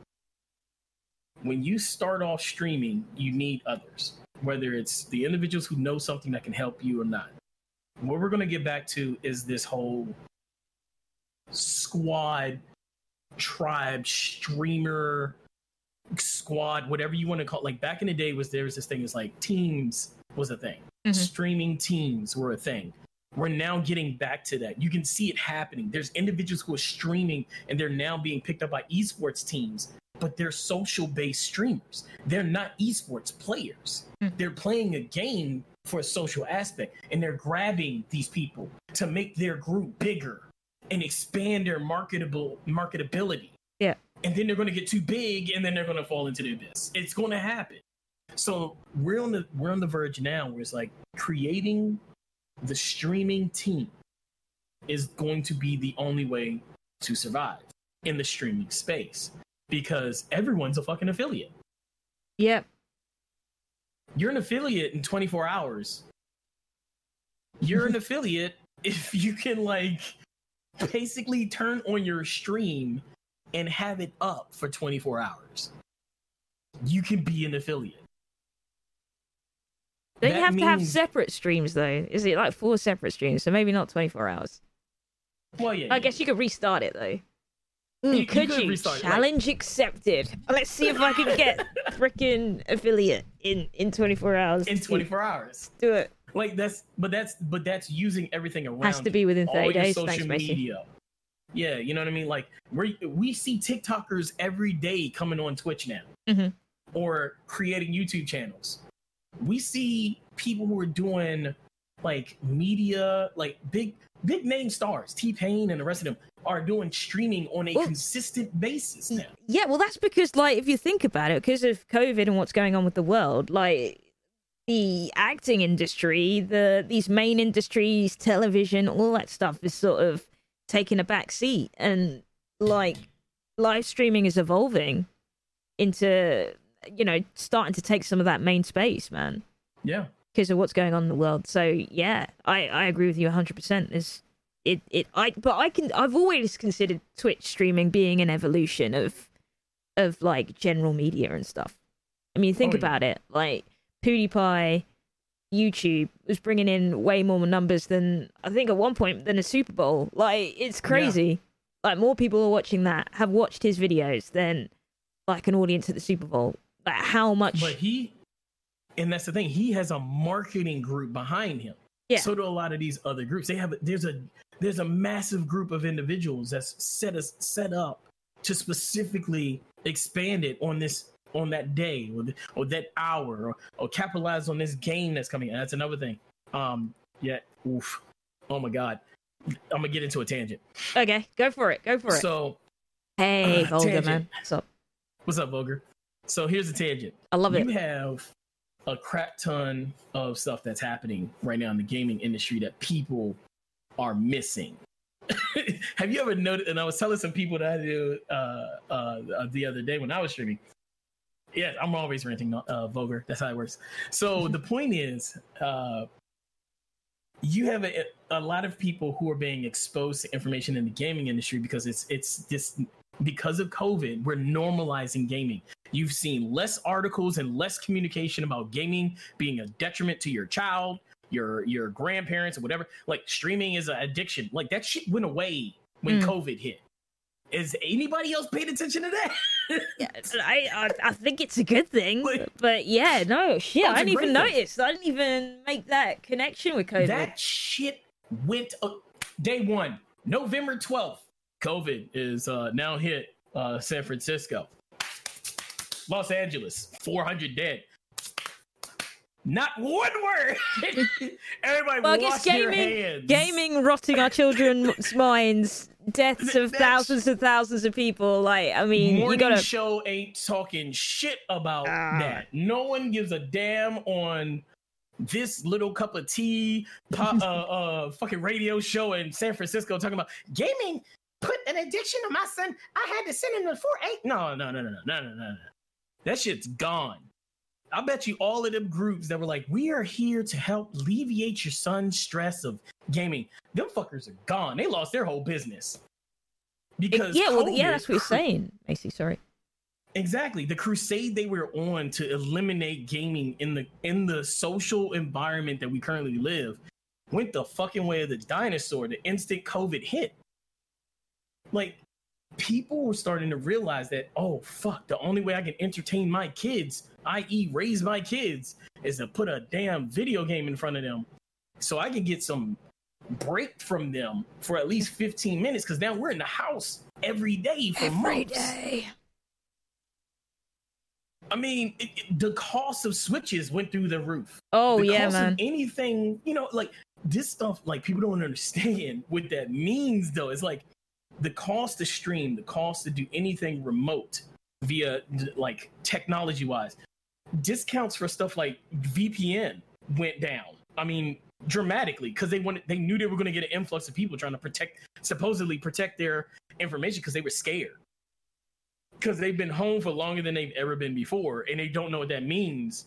When you start off streaming, you need others, whether it's the individuals who know something that can help you or not. What we're going to get back to is this whole squad, tribe, streamer, squad, whatever you want to call it. Like back in the day, was there was this thing is like teams was a thing. Mhm. Streaming teams were a thing. We're now getting back to that. You can see it happening. There's individuals who are streaming and they're now being picked up by esports teams, but they're social based streamers. They're not esports players. Hmm. They're playing a game for a social aspect and they're grabbing these people to make their group bigger and expand their marketable marketability. Yeah. And then they're going to get too big and then they're going to fall into the abyss. It's going to happen. So we're on the we're on the verge now where it's like creating the streaming team is going to be the only way to survive in the streaming space because everyone's a fucking affiliate. Yep. You're an affiliate in 24 hours. You're an affiliate if you can like basically turn on your stream and have it up for 24 hours. You can be an affiliate. Don't you have to have separate streams though? Is it like four separate streams? So maybe not 24 hours. Well, yeah. I yeah. guess you could restart it though. Ooh, You- could you? restart it, like- Challenge accepted. Let's see if I can get freaking affiliate in in 24 hours. in 24 hours. Do it. Like that's but that's but that's using everything around Has to be within all 30 your days. social Thanks, media. Yeah, you know what I mean. Like we we see TikTokers every day coming on Twitch now, Mhm. or creating YouTube channels. We see people who are doing like media, like big big name stars, T Pain and the rest of them are doing streaming on a Well- consistent basis now. Yeah, well, that's because, like, if you think about it, because of COVID and what's going on with the world, like, the acting industry, the these main industries, television, all that stuff is sort of taking a back seat, and like, live streaming is evolving into, you know, starting to take some of that main space, man, Yeah, because of what's going on in the world. So yeah, I I agree with you hundred percent. Is it it I but I can I've always considered Twitch streaming being an evolution of of like general media and stuff. I mean, think Oh, yeah. about it. Like PewDiePie, YouTube was bringing in way more numbers than I think at one point than a Super Bowl. Like it's crazy. Like more people are watching that have watched his videos than like an audience at the Super Bowl. Like how much? but he, and that's the thing. He has a marketing group behind him. Yeah. So do a lot of these other groups. They have there's a there's a massive group of individuals that's set us set up to specifically expand it on this on that day or, the, or that hour or, or capitalize on this game that's coming. And that's another thing. Um. Yeah. Oof. Oh my God. I'm gonna get into a tangent. okay, go for it. Go for it. So hey, uh, tangent. man. What's up? what's up, Voger? So here's a tangent. I love it. you have a crap ton of stuff that's happening right now in the gaming industry that people are missing. have you ever noticed? And I was telling some people that I do uh, uh, the other day when I was streaming. Yes, I'm always ranting, uh, Voger. That's how it works. So the point is, uh, you have a, a lot of people who are being exposed to information in the gaming industry because it's it's this because of COVID. We're normalizing gaming. You've seen less articles and less communication about gaming being a detriment to your child your your grandparents or whatever. Like streaming is an addiction. Like that shit went away when Mm. COVID hit. Is anybody else paying attention to that? Yeah, I, I I think it's a good thing, Wait. but yeah, no shit. I didn't even thing. notice. I didn't even make that connection with COVID. That shit went uh, day one, November 12th. COVID is uh, now hit uh, San Francisco. Los Angeles, 400 dead. Not one word. Everybody well, I guess gaming, gaming rotting our children's minds. Deaths of That's, thousands and thousands of people. Like, I mean, morning you gotta. show ain't talking shit about ah. that. No one gives a damn on this little cup of tea, pop, uh, uh, fucking radio show in San Francisco talking about gaming. Put an addiction on my son. I had to send him to four eight. No, no, no, no, no, no, no, no. That shit's gone. I bet you all of them groups that were like, we are here to help alleviate your son's stress of gaming. Them fuckers are gone. They lost their whole business. Because yeah, well, yeah, that's what you're saying, Macy. Sorry. Exactly. The crusade they were on to eliminate gaming in the in the social environment that we currently live went the fucking way of the dinosaur the instant COVID hit. Like people were starting to realize that, oh fuck, the only way I can entertain my kids, i.e. raise my kids, is to put a damn video game in front of them. So I can get some break from them for at least 15 minutes because now we're in the house every day for months. day. I mean, it, it- the cost of switches went through the roof. Oh the yeah, cost man. Of anything, you know, like this stuff, like people don't understand what that means. Though it's like the cost to stream, the cost to do anything remote via like technology wise, discounts for stuff like VPN went down. I mean, dramatically because they wanted, they knew they were going to get an influx of people trying to protect, supposedly protect their information because they were scared because they've been home for longer than they've ever been before and they don't know what that means.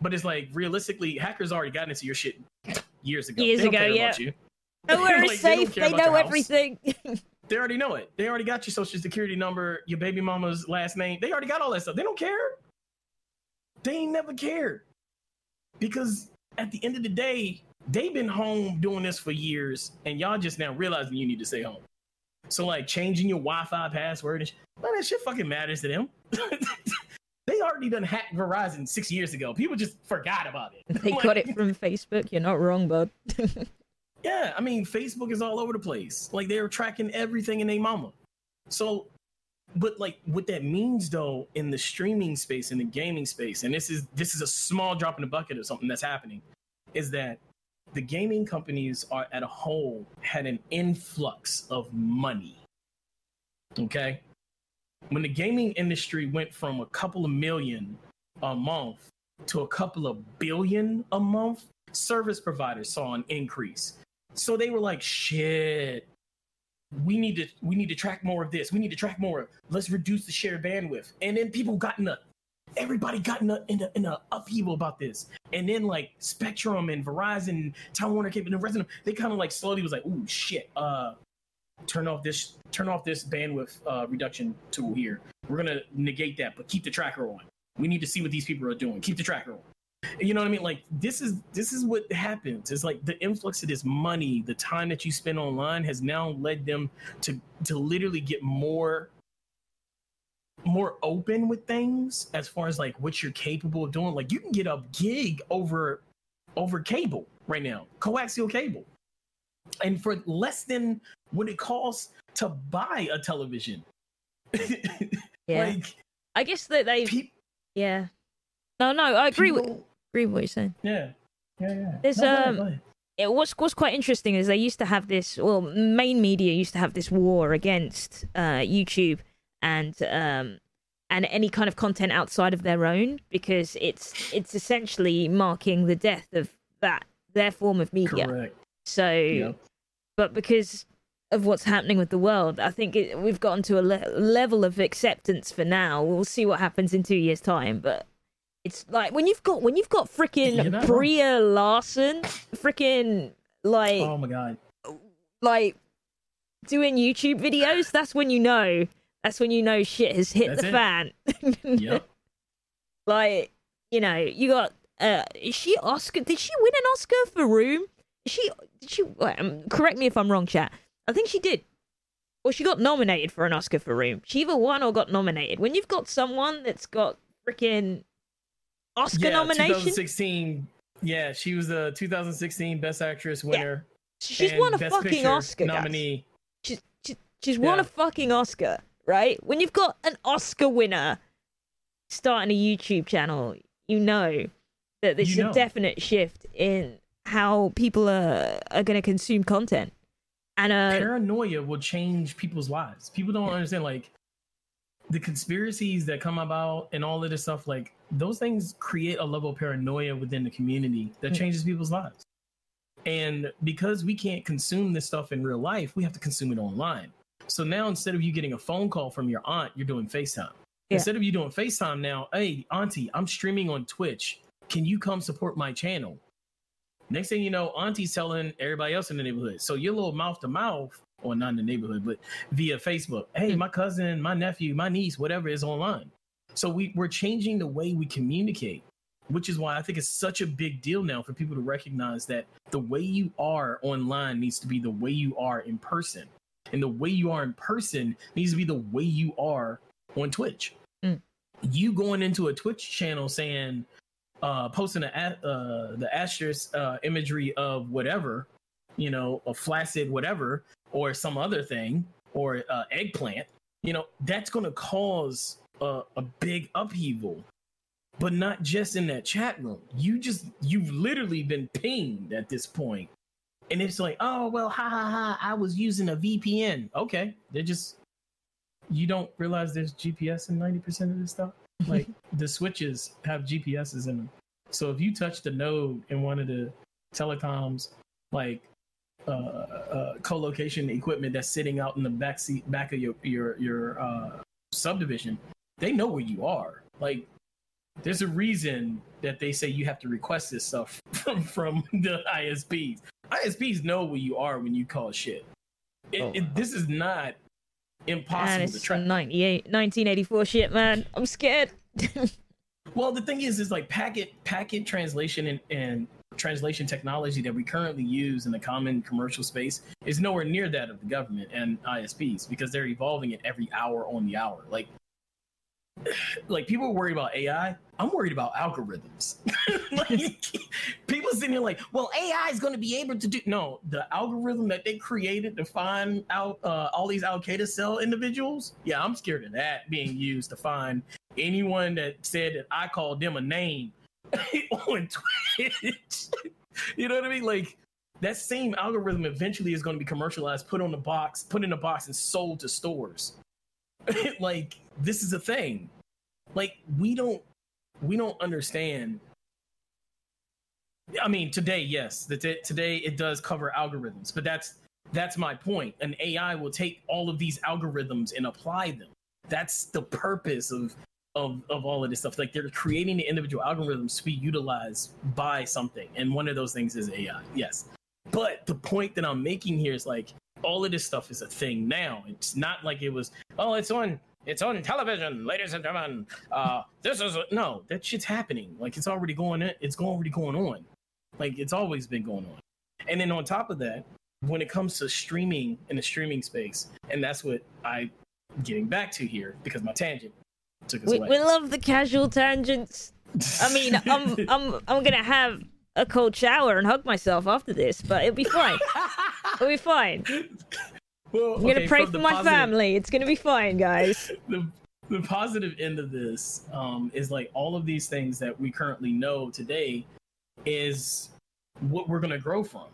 But it's like realistically, hackers already got into your shit years ago. Years They ago, yeah. you. Nowhere Like, they safe. They about know everything. They already know it. They already got your social security number, your baby mama's last name. They already got all that stuff. They don't care. They ain't never cared. Because at the end of the day, they've been home doing this for years, and y'all just now realizing you need to stay home. So like changing your Wi-Fi password and sh- well, that shit fucking matters to them. they already done hacked Verizon six years ago. People just forgot about it. they Like, got it from Facebook. You're not wrong, bud. Yeah, I mean, Facebook is all over the place. Like they're tracking everything in their mama. So, but like what that means though in the streaming space, in the gaming space, and this is this is a small drop in the bucket of something that's happening, is that the gaming companies are at a whole had an influx of money. Okay, when the gaming industry went from a couple of million a month to a couple of billion a month, service providers saw an increase. So they were like, shit. We need to we need to track more of this. We need to track more. Let's reduce the shared bandwidth. And then people got in a everybody got in a in a, in a upheaval about this. And then like Spectrum and Verizon, Time Warner came and the rest of them, they kind of like slowly was like, ooh shit, uh turn off this turn off this bandwidth uh reduction tool here. We're gonna negate that, but keep the tracker on. We need to see what these people are doing. Keep the tracker on. You know what I mean? Like this is this is what happens. It's like the influx of this money, the time that you spend online has now led them to to literally get more more open with things as far as like what you're capable of doing. Like you can get a gig over over cable right now, coaxial cable. And for less than what it costs to buy a television. Yeah. like I guess that they. pe- Yeah. No, no, I agree with people- agree with what you're saying. Yeah. Yeah, yeah. There's, No, um, go ahead. it what's what's quite interesting is they used to have this well main media used to have this war against uh youtube and um and any kind of content outside of their own because it's it's essentially marking the death of that their form of media Correct. so Yep. but because of what's happening with the world i think it, we've gotten to a le- level of acceptance for now we'll see what happens in two years time but it's like when you've got when you've got freaking not wrong. Brie Larson, freaking like Oh my god. like doing YouTube videos. That's when you know. That's when you know shit has hit That's the it. fan. Yep. like you know, you got uh, is she Oscar? Did she win an Oscar for Room? Is she? Did she? Um, correct me if I'm wrong, chat. I think she did. Or she got nominated for an Oscar for Room. She either won or got nominated. When you've got someone that's got freaking Oscar yeah, nomination, 2016. Yeah, she was the 2016 Best Actress winner. she's won a Best fucking Picture Oscar. guys. nominee. She's, she's, she's won Yeah. a fucking Oscar, right? When you've got an Oscar winner starting a YouTube channel, you know that there's You a know. definite shift in how people are are going to consume content. And uh, Paranoia will change people's lives. People don't understand like the conspiracies that come about and all of this stuff. Like those things create a level of paranoia within the community that Mm. changes people's lives. And because we can't consume this stuff in real life, we have to consume it online. So now instead of you getting a phone call from your aunt, you're doing FaceTime. Yeah. Instead of you doing FaceTime now, hey, auntie, I'm streaming on Twitch. Can you come support my channel? Next thing you know, auntie's telling everybody else in the neighborhood. So your little mouth to mouth, or not in the neighborhood, but via Facebook. Hey, Mm. my cousin, my nephew, my niece, whatever is online. So we, we're changing the way we communicate, which is why I think it's such a big deal now for people to recognize that the way you are online needs to be the way you are in person. And the way you are in person needs to be the way you are on Twitch. Mm. You going into a Twitch channel saying, uh, posting a, uh, the asterisk uh, imagery of whatever, you know, a flaccid whatever, or some other thing, or uh, eggplant, you know, that's going to cause a, a big upheaval. But not just in that chat room. You just, you've literally been pinged at this point. And it's like, oh, well, ha ha ha, I was using a VPN. Okay. They're just, you don't realize there's GPS in 90% of this stuff? Like the switches have GPSs in them. So if you touch the node in one of the telecoms, like uh, uh, co-location equipment that's sitting out in the back seat, back of your your your uh, subdivision, they know where you are. Like there's a reason that they say you have to request this stuff from from the ISPs. ISPs know where you are when you call shit. It, Oh, it, this is not man, impossible it's to some track. 98, 1984 shit, man. I'm scared. Well, the thing is, is like packet packet translation and, and translation technology that we currently use in the common commercial space is nowhere near that of the government and ISPs because they're evolving it every hour on the hour. Like, like people worried about AI. I'm worried about algorithms. like, people sitting here like, well, AI is going to be able to do. No, the algorithm that they created to find out uh, all these Al Qaeda cell individuals. Yeah, I'm scared of that being used to find anyone that said that I called them a name on Twitch. you know what I mean? Like that same algorithm eventually is going to be commercialized, put on the box, put in a box, and sold to stores. like this is a thing. Like we don't we don't understand. I mean, today, yes, that today it does cover algorithms, but that's that's my point. An AI will take all of these algorithms and apply them. That's the purpose of of of all of this stuff. Like they're creating the individual algorithms to be utilized by something, and one of those things is AI. Yes, but the point that I'm making here is like all of this stuff is a thing now. It's not like it was. Oh, it's on. It's on television, ladies and gentlemen. Uh, this is a, no. That shit's happening. Like it's already going. in- It's already going on. Like it's always been going on. And then on top of that, when it comes to streaming in the streaming space, and that's what I getting back to here because my tangent took us We, away. we love the casual tangents. I mean, I'm I'm I'm gonna have a cold shower and hug myself after this, but it'll be fine. It'll be fine. well, I'm gonna pray for my positive- family. It's gonna be fine, guys. the the positive end of this um, is like all of these things that we currently know today is what we're gonna grow from.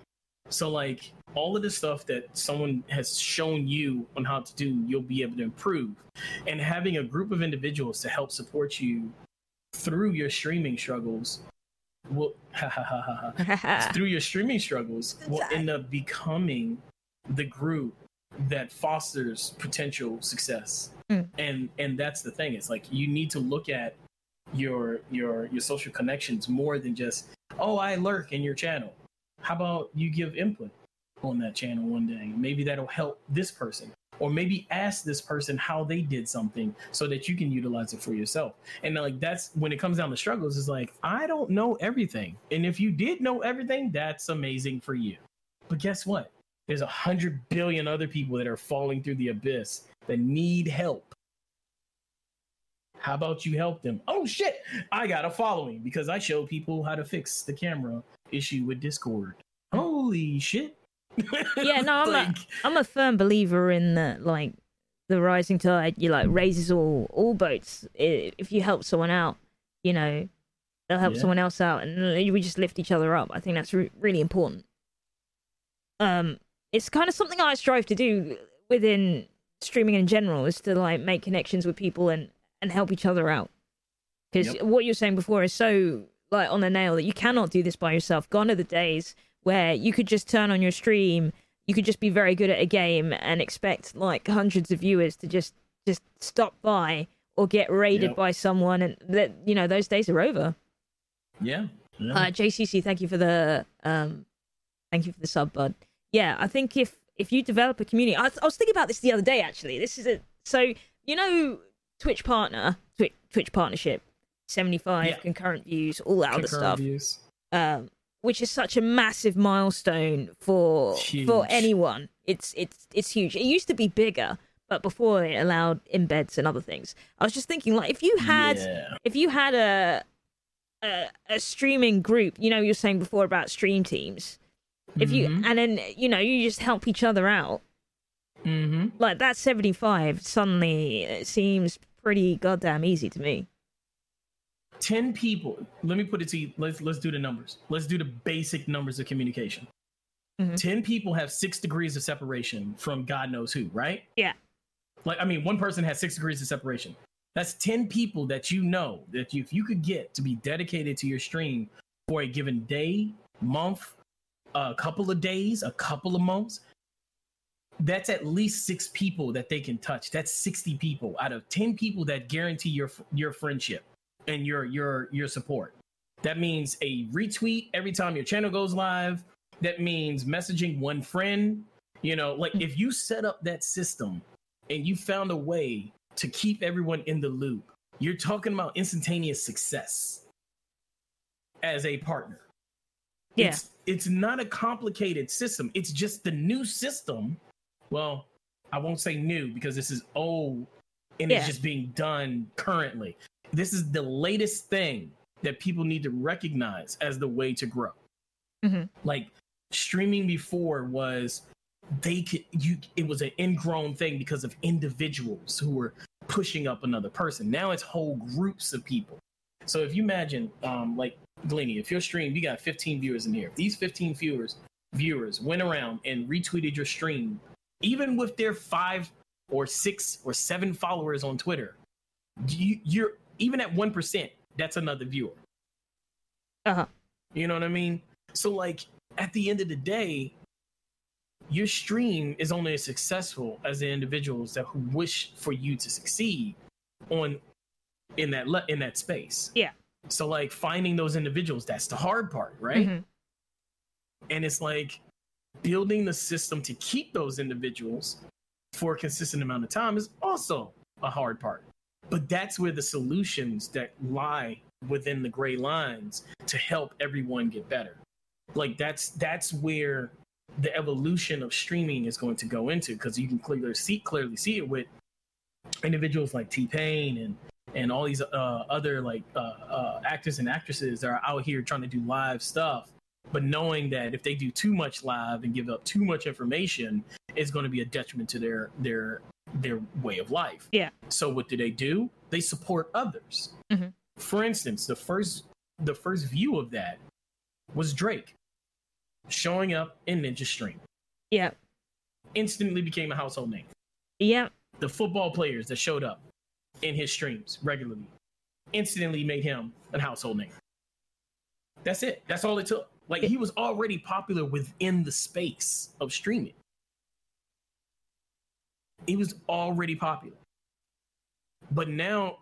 So like all of the stuff that someone has shown you on how to do, you'll be able to improve. And having a group of individuals to help support you through your streaming struggles will through your streaming struggles will end up becoming the group that fosters potential success. Mm. and and that's the thing. It's like you need to look at your your your social connections more than just oh i lurk in your channel how about you give input on that channel one day? Maybe that'll help this person or maybe ask this person how they did something so that you can utilize it for yourself. And like that's when it comes down to struggles is like i don't know everything. And if you did know everything that's amazing for you. But guess what? There's a hundred billion other people that are falling through the abyss that need help. How about you help them? Oh shit! I got a following because i show people how to fix the camera issue with discord holy shit Yeah, no, I'm a, I'm a firm believer in that. Like the rising tide, you like raises all all boats. If you help someone out, you know, they'll help Yeah. someone else out, and we just lift each other up. I think that's re- really important. Um, it's kind of something I strive to do within streaming in general, is to like make connections with people and and help each other out. Because Yep. what you're saying before is so like on the nail that you cannot do this by yourself. Gone are the days where you could just turn on your stream, you could just be very good at a game and expect like hundreds of viewers to just just stop by or get raided Yep. by someone, and that you know those days are over. yeah, yeah. Uh, JCC, thank you for the um, thank you for the sub, bud. Yeah, I think if if you develop a community, I, I was thinking about this the other day actually. This is a so you know Twitch partner, Twitch, Twitch partnership, seventy five Yeah. concurrent views, all that other stuff. views. Um, which is such a massive milestone for Huge. for anyone. It's it's it's huge. It used to be bigger, but before it allowed embeds and other things. I was just thinking, like, if you had yeah. if you had a, a a streaming group, you know, you were saying before about stream teams. If you Mhm. and then you know you just help each other out, Mm-hmm. like that seventy five suddenly seems pretty goddamn easy to me. 10 people let me put it to you let's let's do the numbers. Let's do the basic numbers of communication. Mhm. 10 people have six degrees of separation from god knows who right? Yeah. like i mean one person has six degrees of separation. That's 10 people that you know that you, if you could get to be dedicated to your stream for a given day month a couple of days a couple of months that's at least six people that they can touch. That's 60 people out of 10 people that guarantee your your friendship and your your your support. That means a retweet every time your channel goes live. That means messaging one friend. You know, like if you set up that system and you found a way to keep everyone in the loop, you're talking about instantaneous success as a partner. Yeah. It's it's not a complicated system. It's just the new system. Well, I won't say new because this is old and Yeah. it's just being done currently. This is the latest thing that people need to recognize as the way to grow. Mhm. Like streaming before was they could you it was an ingrown thing because of individuals who were pushing up another person. Now it's whole groups of people. So if you imagine, um, like Glenny, if your stream you got 15 viewers in here, if these 15 viewers viewers went around and retweeted your stream, even with their five or six or seven followers on Twitter, you, you're even at one percent. That's another viewer. Uh huh. You know what I mean? So like at the end of the day, your stream is only as successful as the individuals that who wish for you to succeed on in that le- in that space. Yeah. So like finding those individuals, that's the hard part, right? Mhm. And it's like building the system to keep those individuals for a consistent amount of time is also a hard part. But that's where the solutions that lie within the gray lines to help everyone get better. Like that's that's where the evolution of streaming is going to go into because you can clearly see clearly see it with individuals like T Pain and and all these uh, other like uh, uh, actors and actresses that are out here trying to do live stuff, but knowing that if they do too much live and give up too much information, it's going to be a detriment to their their their way of life. Yeah. So what do they do? They support others. Mhm. For instance, the first the first view of that was Drake showing up in Ninja Stream. Yeah. Instantly became a household name. Yeah. The football players that showed up in his streams regularly instantly made him a household name. That's it. That's all it took. Like he was already popular within the space of streaming. He was already popular. But now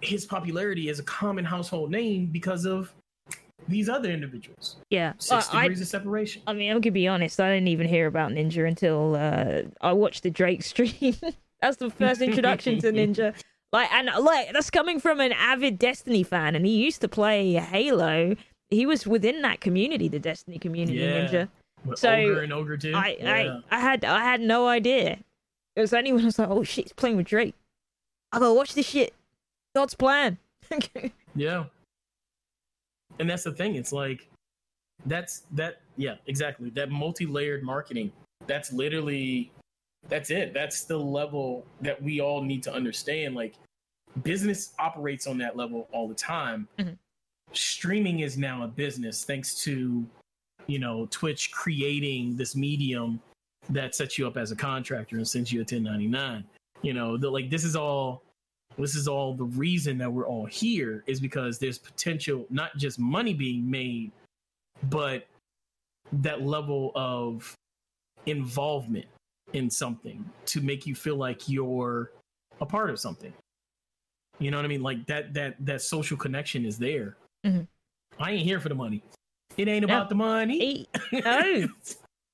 his popularity is a common household name because of these other individuals. Yeah, Six I, degrees of separation. I mean, I'm gonna be honest. I didn't even hear about Ninja until uh, I watched the Drake stream. that's the first introduction to Ninja. Like, and like that's coming from an avid Destiny fan, and he used to play Halo. He was within that community, the Destiny community, Yeah. Ninja. With so, Ogre and Ogre too. I, yeah. I, I had, I had no idea. It was only when I was like, "Oh shit, he's playing with Drake." I go watch this shit. God's plan. Yeah. And that's the thing. It's like that's that yeah, exactly. That multi-layered marketing. That's literally that's it. That's the level that we all need to understand. Like business operates on that level all the time. Mhm. Streaming is now a business thanks to you know Twitch creating this medium that sets you up as a contractor and sends you a 1099. You know, the, like this is all this is all the reason that we're all here is because there's potential not just money being made but that level of involvement in something to make you feel like you're a part of something. You know what i mean? Like that that that social connection is there Mhm. i ain't here for the money it ain't No. about the money no.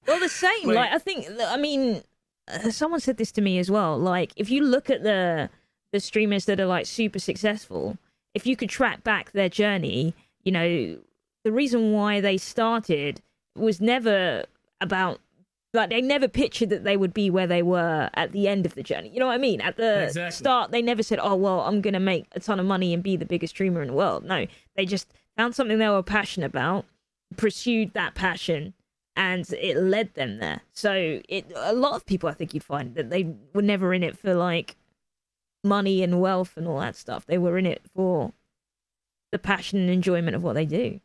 Well, the same. Like- like I think. I mean, uh, someone said this to me as well. Like, if you look at the the streamers that are like super successful, if you could track back their journey, you know, the reason why they started was never about. Like they never pictured that they would be where they were at the end of the journey. You know what I mean? At the Exactly. start, they never said, "Oh well, I'm gonna make a ton of money and be the biggest streamer in the world." No, they just found something they were passionate about, pursued that passion, and it led them there. So it a lot of people I think you'd find that they were never in it for like money and wealth and all that stuff. They were in it for the passion and enjoyment of what they do.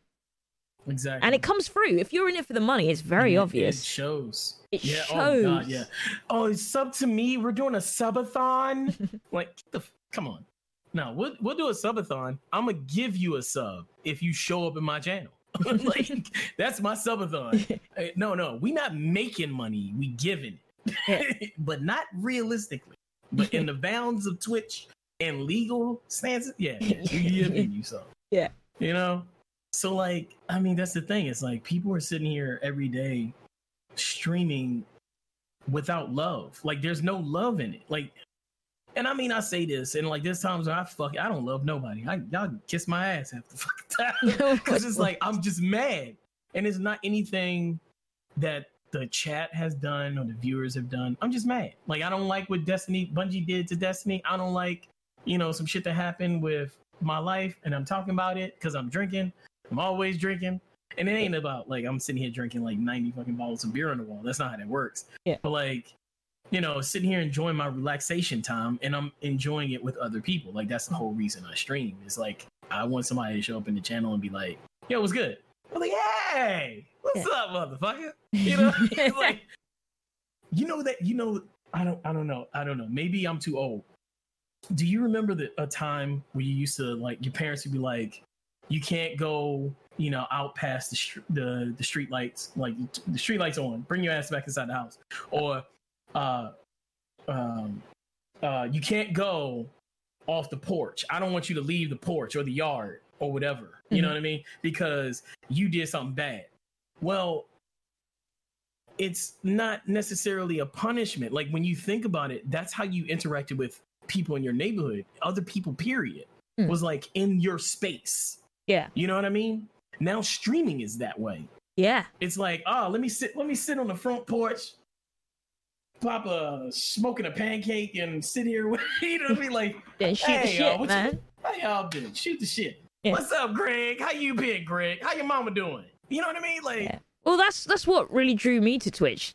Exactly And it comes through. If you're in it for the money, it's very It- obvious. It shows. It yeah, Oh god, shows. yeah. Oh, sub to me. We're doing a subathon. like, the come on. No, we'll we'll do a subathon. I'm gonna give you a sub if you show up in my channel. like that's my subathon. No, no, we not making money. We giving it, but not realistically. But in the bounds of Twitch and legal stances, yeah, we giving you some. Yeah. you know. So like, I mean, that's the thing. It's like people are sitting here every day streaming without love. Like there's no love in it. Like and I mean I say this and like there's times when I fuck I don't love nobody. I y'all kiss my ass half the fucking time. Cause it's like I'm just mad. And it's not anything that the chat has done or the viewers have done. I'm just mad. Like I don't like what Destiny Bungie did to Destiny. I don't like, you know, some shit that happened with my life and I'm talking about it because I'm drinking. I'm always drinking. And it ain't about like I'm sitting here drinking like 90 fucking bottles of beer on the wall. That's not how that works. Yeah. But like, you know, sitting here enjoying my relaxation time and I'm enjoying it with other people. Like that's the whole reason I stream. It's like I want somebody to show up in the channel and be like, yo, what's good? I'm like, hey, what's up, motherfucker? You know, like you know that you know I don't I don't know. I don't know. Maybe I'm too old. Do you remember the a time where you used to like your parents would be like, you can't go, you know, out past the the the street lights, like the street lights on. Bring your ass back inside the house, or uh, um, uh, you can't go off the porch. I don't want you to leave the porch or the yard or whatever. You know Mhm. what I mean? Because you did something bad. Well, it's not necessarily a punishment. Like when you think about it, that's how you interacted with people in your neighborhood, other people, period, Mm. was like in your space. Yeah. You know what I mean? Now streaming is that way. Yeah. It's like, oh, let me sit, let me sit on the front porch, pop a smoking a pancake, and sit here. with You know what I mean? Like, Then shoot Hey, the uh, shit, you- man. how y'all been? Shoot the shit. Yeah. What's up, Greg? How you been, Greg? How your mama doing? You know what I mean? Like, Yeah. Well, that's that's what really drew me to Twitch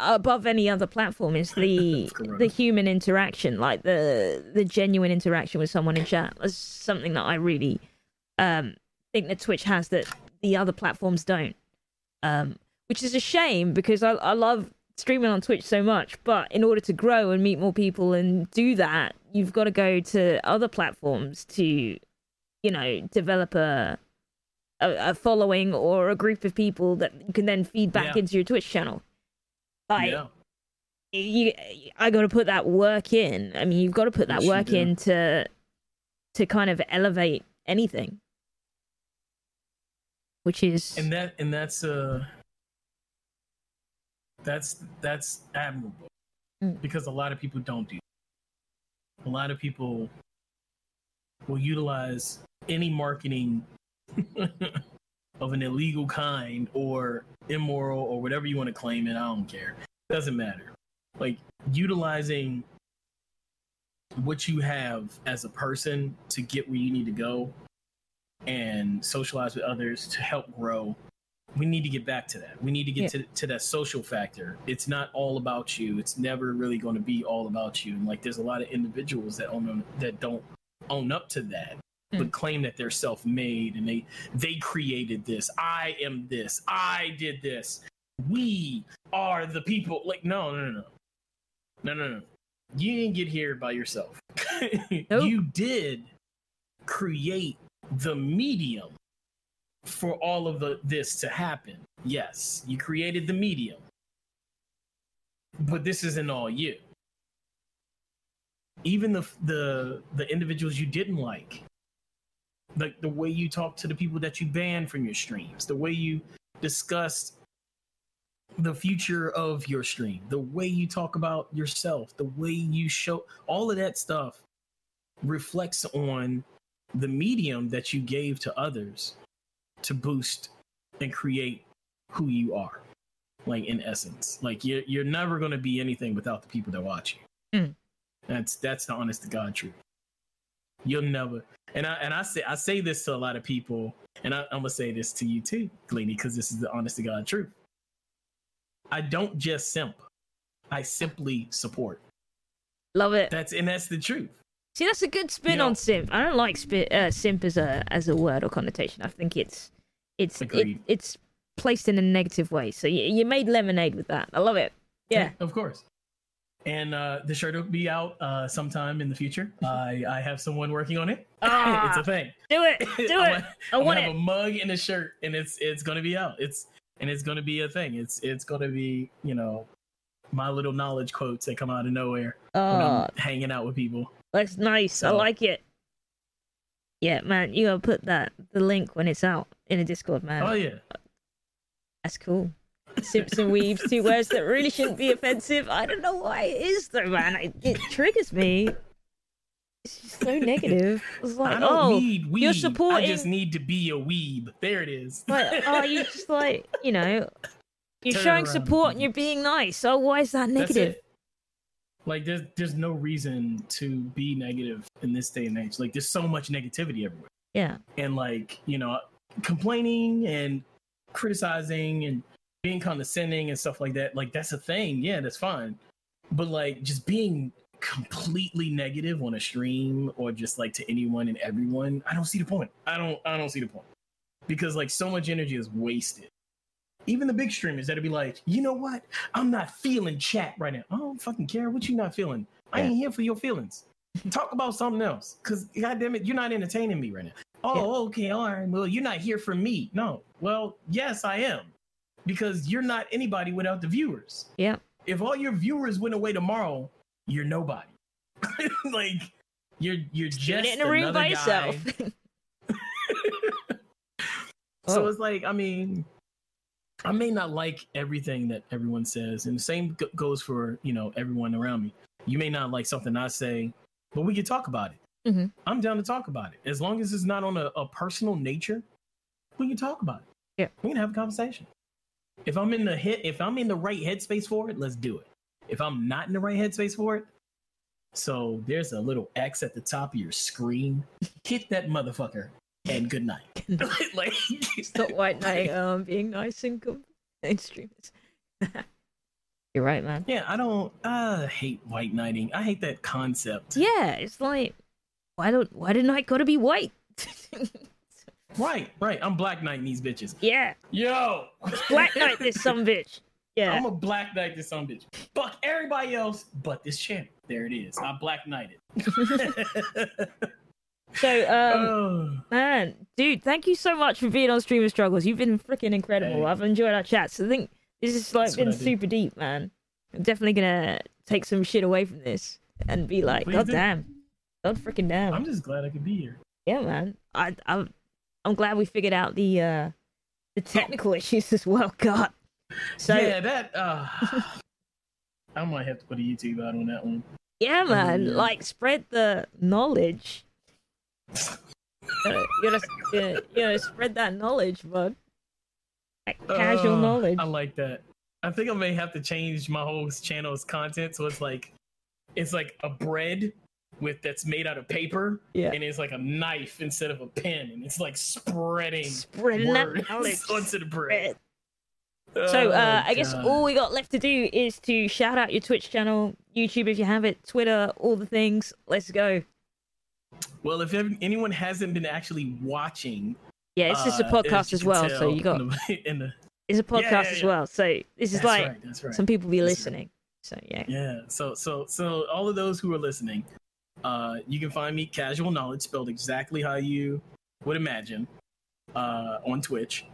above any other platform is the the human interaction, like the the genuine interaction with someone in chat. That's something that I really um think that Twitch has that the other platforms don't. Um, which is a shame because I I love streaming on Twitch so much, but in order to grow and meet more people and do that, you've got to go to other platforms to, you know, develop a a, a following or a group of people that you can then feed back Yeah. into your Twitch channel. Like yeah, you, I got to put that work in. I mean, you've got to put that Yes, work in to to kind of elevate anything. Which is and that and that's uh that's that's admirable Mm. because a lot of people don't do that. a lot of people will utilize any marketing of an illegal kind or immoral or whatever you want to claim it i don't care doesn't matter like utilizing what you have as a person to get where you need to go and socialize with others to help grow we need to get back to that. We need to get to, to that social factor. It's not all about you. It's never really going to be all about you. And like there's a lot of individuals that own that don't own up to that hmm. but claim that they're self-made and they they created this. I am this. I did this. We are the people. Like no no no no. No no no. You didn't get here by yourself. Nope. you did create the medium for all of the, this to happen. Yes you created the medium but this isn't all you. Even the the the individuals you didn't like like the way you talk to the people that you banned from your streams the way you discussed the future of your stream the way you talk about yourself the way you show all of that stuff reflects on the medium that you gave to others to boost and create who you are like in essence. Like you're, you're never going to be anything without the people that watch you. Mm. that's that's the honest to god truth. You'll never and i and i say i say this to a lot of people and I, i'm gonna say this to you too Gleany, because this is the honest to god truth. I don't just simp. I simply support. Love it. that's and that's the truth See, that's a good spin You know- on simp. I don't like spi- uh, simp as a as a word or connotation. I think it's it's it, it's placed in a negative way. So you, you made lemonade with that. I love it. Yeah. of course and uh the shirt will be out uh sometime in the future i i have someone working on it Ah. it's a thing Do it. Do it. gonna- I want gonna have a mug and a shirt, and it's it's gonna be out. It's and it's gonna be a thing. It's it's gonna be you know my little knowledge quotes that come out of nowhere when Oh, I'm hanging out with people. That's nice. I like it. Yeah, man, you gotta put that the link when it's out in the Discord, man. Oh yeah, That's cool. Simpson weaves, two words that really shouldn't be offensive. I don't know why it is though, man. It, it triggers me. It's just so negative. It's like, I don't oh, need weeb. you're I just need to be a weeb. There it is. like, oh, you just like, you know, you're Turn showing around. support and you're being nice. Oh, why is that negative? Like there's there's no reason to be negative in this day and age. Like there's so much negativity everywhere. Yeah, and like you know complaining and criticizing and being condescending and stuff like that like that's a thing. Yeah that's fine. But like just being completely negative on a stream or just like to anyone and everyone i don't see the point. I don't i don't see the point. Because like so much energy is wasted even the big streamers that'll be like you know what? I'm not feeling chat right now. I don't fucking care. What you not feeling? I ain't here for your feelings. Talk about something else because goddamn it you're not entertaining me right now. Oh okay all right well you're not here for me. No. Well yes i am because you're not anybody without the viewers. Yeah. if all your viewers went away tomorrow you're nobody. Like you're you're just in a room by guy. yourself. so Oh. it's like i mean i may not like everything that everyone says and the same go- goes for you know everyone around me. You may not like something i say but we can talk about it. Mhm. i'm down to talk about it. As long as it's not on a, a personal nature we can talk about it. Yeah. we can have a conversation. If i'm in the hit if i'm in the right headspace for it let's do it. If i'm not in the right headspace for it so there's a little x at the top of your screen. Hit that motherfucker and good night. Like Stop white knighting, um, being nice and good. And streamers. You're right, man. yeah i don't i hate white knighting. I hate that concept. Yeah, it's like, why don't why did night gotta be white? right right. I'm black knighting these bitches. Yeah, yo! Black knight this some bitch. Yeah, i'm a black knight this some bitch. Fuck everybody else but this channel there it is. I black knighted so um, oh, man, dude, thank you so much for being on Streamer Struggles. You've been freaking incredible. Hey. I've enjoyed our chats. I think this has like That's been do. super deep, man. I'm definitely gonna take some shit away from this and be like, Please God do. damn, God freaking damn. i'm just glad i could be here yeah, man. I, I'm, I'm glad we figured out the uh, the technical issues as well. God. So yeah, yeah, that. Uh, I might have to put a YouTube out on that one. Yeah, man, like spread the knowledge. You gotta, you gotta, gotta spread that knowledge, bud. Casual Uh, knowledge. I like that. I think I may have to change my whole channel's content so it's like, it's like a bread with that's made out of paper, Yeah. and it's like a knife instead of a pen, and it's like spreading Spreading that words onto the bread. So Oh, uh, I guess all we got left to do is to shout out your Twitch channel, YouTube if you have it, Twitter, all the things. Let's go. Well, if anyone hasn't been actually watching, Yeah, it's just a uh, podcast you as well. So you got in the, in the it's a podcast yeah, as yeah. well. So this is that's like right, right. some people be That's right. listening. So yeah, Yeah. So so so all of those who are listening, uh, you can find me casual knowledge spelled exactly how you would imagine, uh, on Twitch.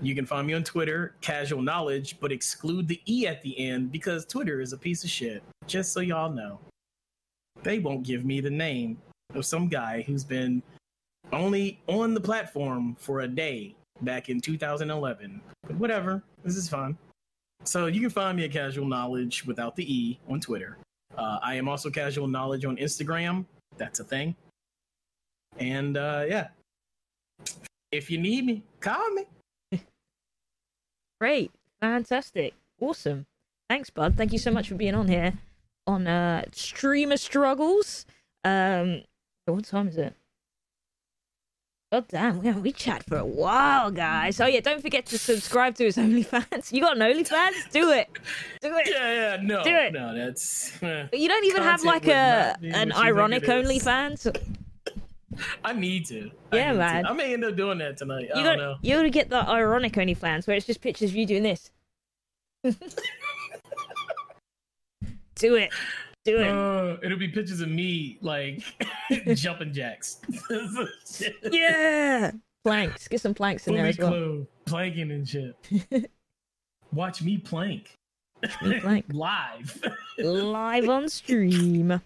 You can find me on Twitter, casual knowledge, but exclude the e at the end because Twitter is a piece of shit. Just so y'all know, they won't give me the name of some guy who's been only on the platform for a day back in 2011. But whatever, this is fun. So you can find me at Casual Knowledge without the E on Twitter. Uh, I am also Casual Knowledge on Instagram. That's a thing. And uh, yeah, if you need me, call me. great, fantastic, awesome. Thanks, bud. Thank you so much for being on here on uh Streamer Struggles. Um, what time is it? God damn, we, we chat for a while, guys. Oh yeah, don't forget to subscribe to his OnlyFans. You got an OnlyFans? Do it, do it. Yeah, yeah, no, Do it. no, that's. But you don't even have like a an you ironic. OnlyFans. I need to. I Yeah, need to. man. I may end up doing that tonight. I don't got know. you gotta get the ironic OnlyFans where it's just pictures of you doing this. do it, do it. Uh, it'll be pictures of me like jumping jacks. yeah, planks. Get some planks in there Fully as well. clothed, planking and shit. Watch me plank. me plank. Live. Live on stream,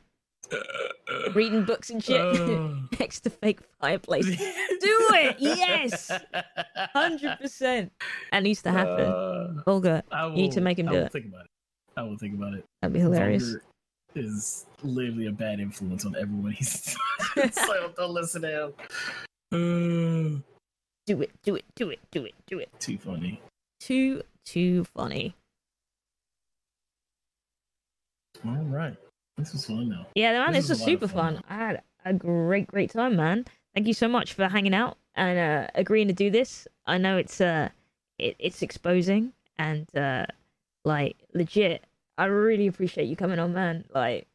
reading books and shit Uh, next to fake fireplace. Do it, yes, hundred percent. That needs to happen. Uh, Olga, I you need to make him I do will it. Think about it. I will think about it. That'd be hilarious. Vulgar is literally a bad influence on everyone. He's so don't listen to him. Uh, Do it, do it, do it, do it, do it. too funny. Too, too funny. All right, this was fun though. Yeah, man, This this, was was super fun. fun. I had a great, great time, man. Thank you so much for hanging out and uh, agreeing to do this. I know it's uh, it, it's exposing and uh, like legit. I really appreciate you coming on, man. Like,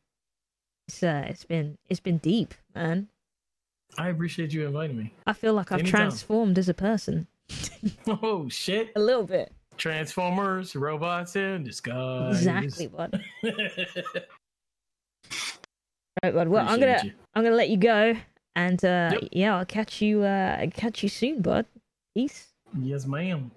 it's uh, it's been it's been deep, man. I appreciate you inviting me. I feel like I've Anytime. transformed as a person Oh shit! a little bit. Transformers, robots in disguise. Exactly, bud. Right, bud. Well, I'm gonna you. I'm gonna let you go, and uh, Yep. yeah, I'll catch you uh, catch you soon, bud. Peace. Yes, ma'am.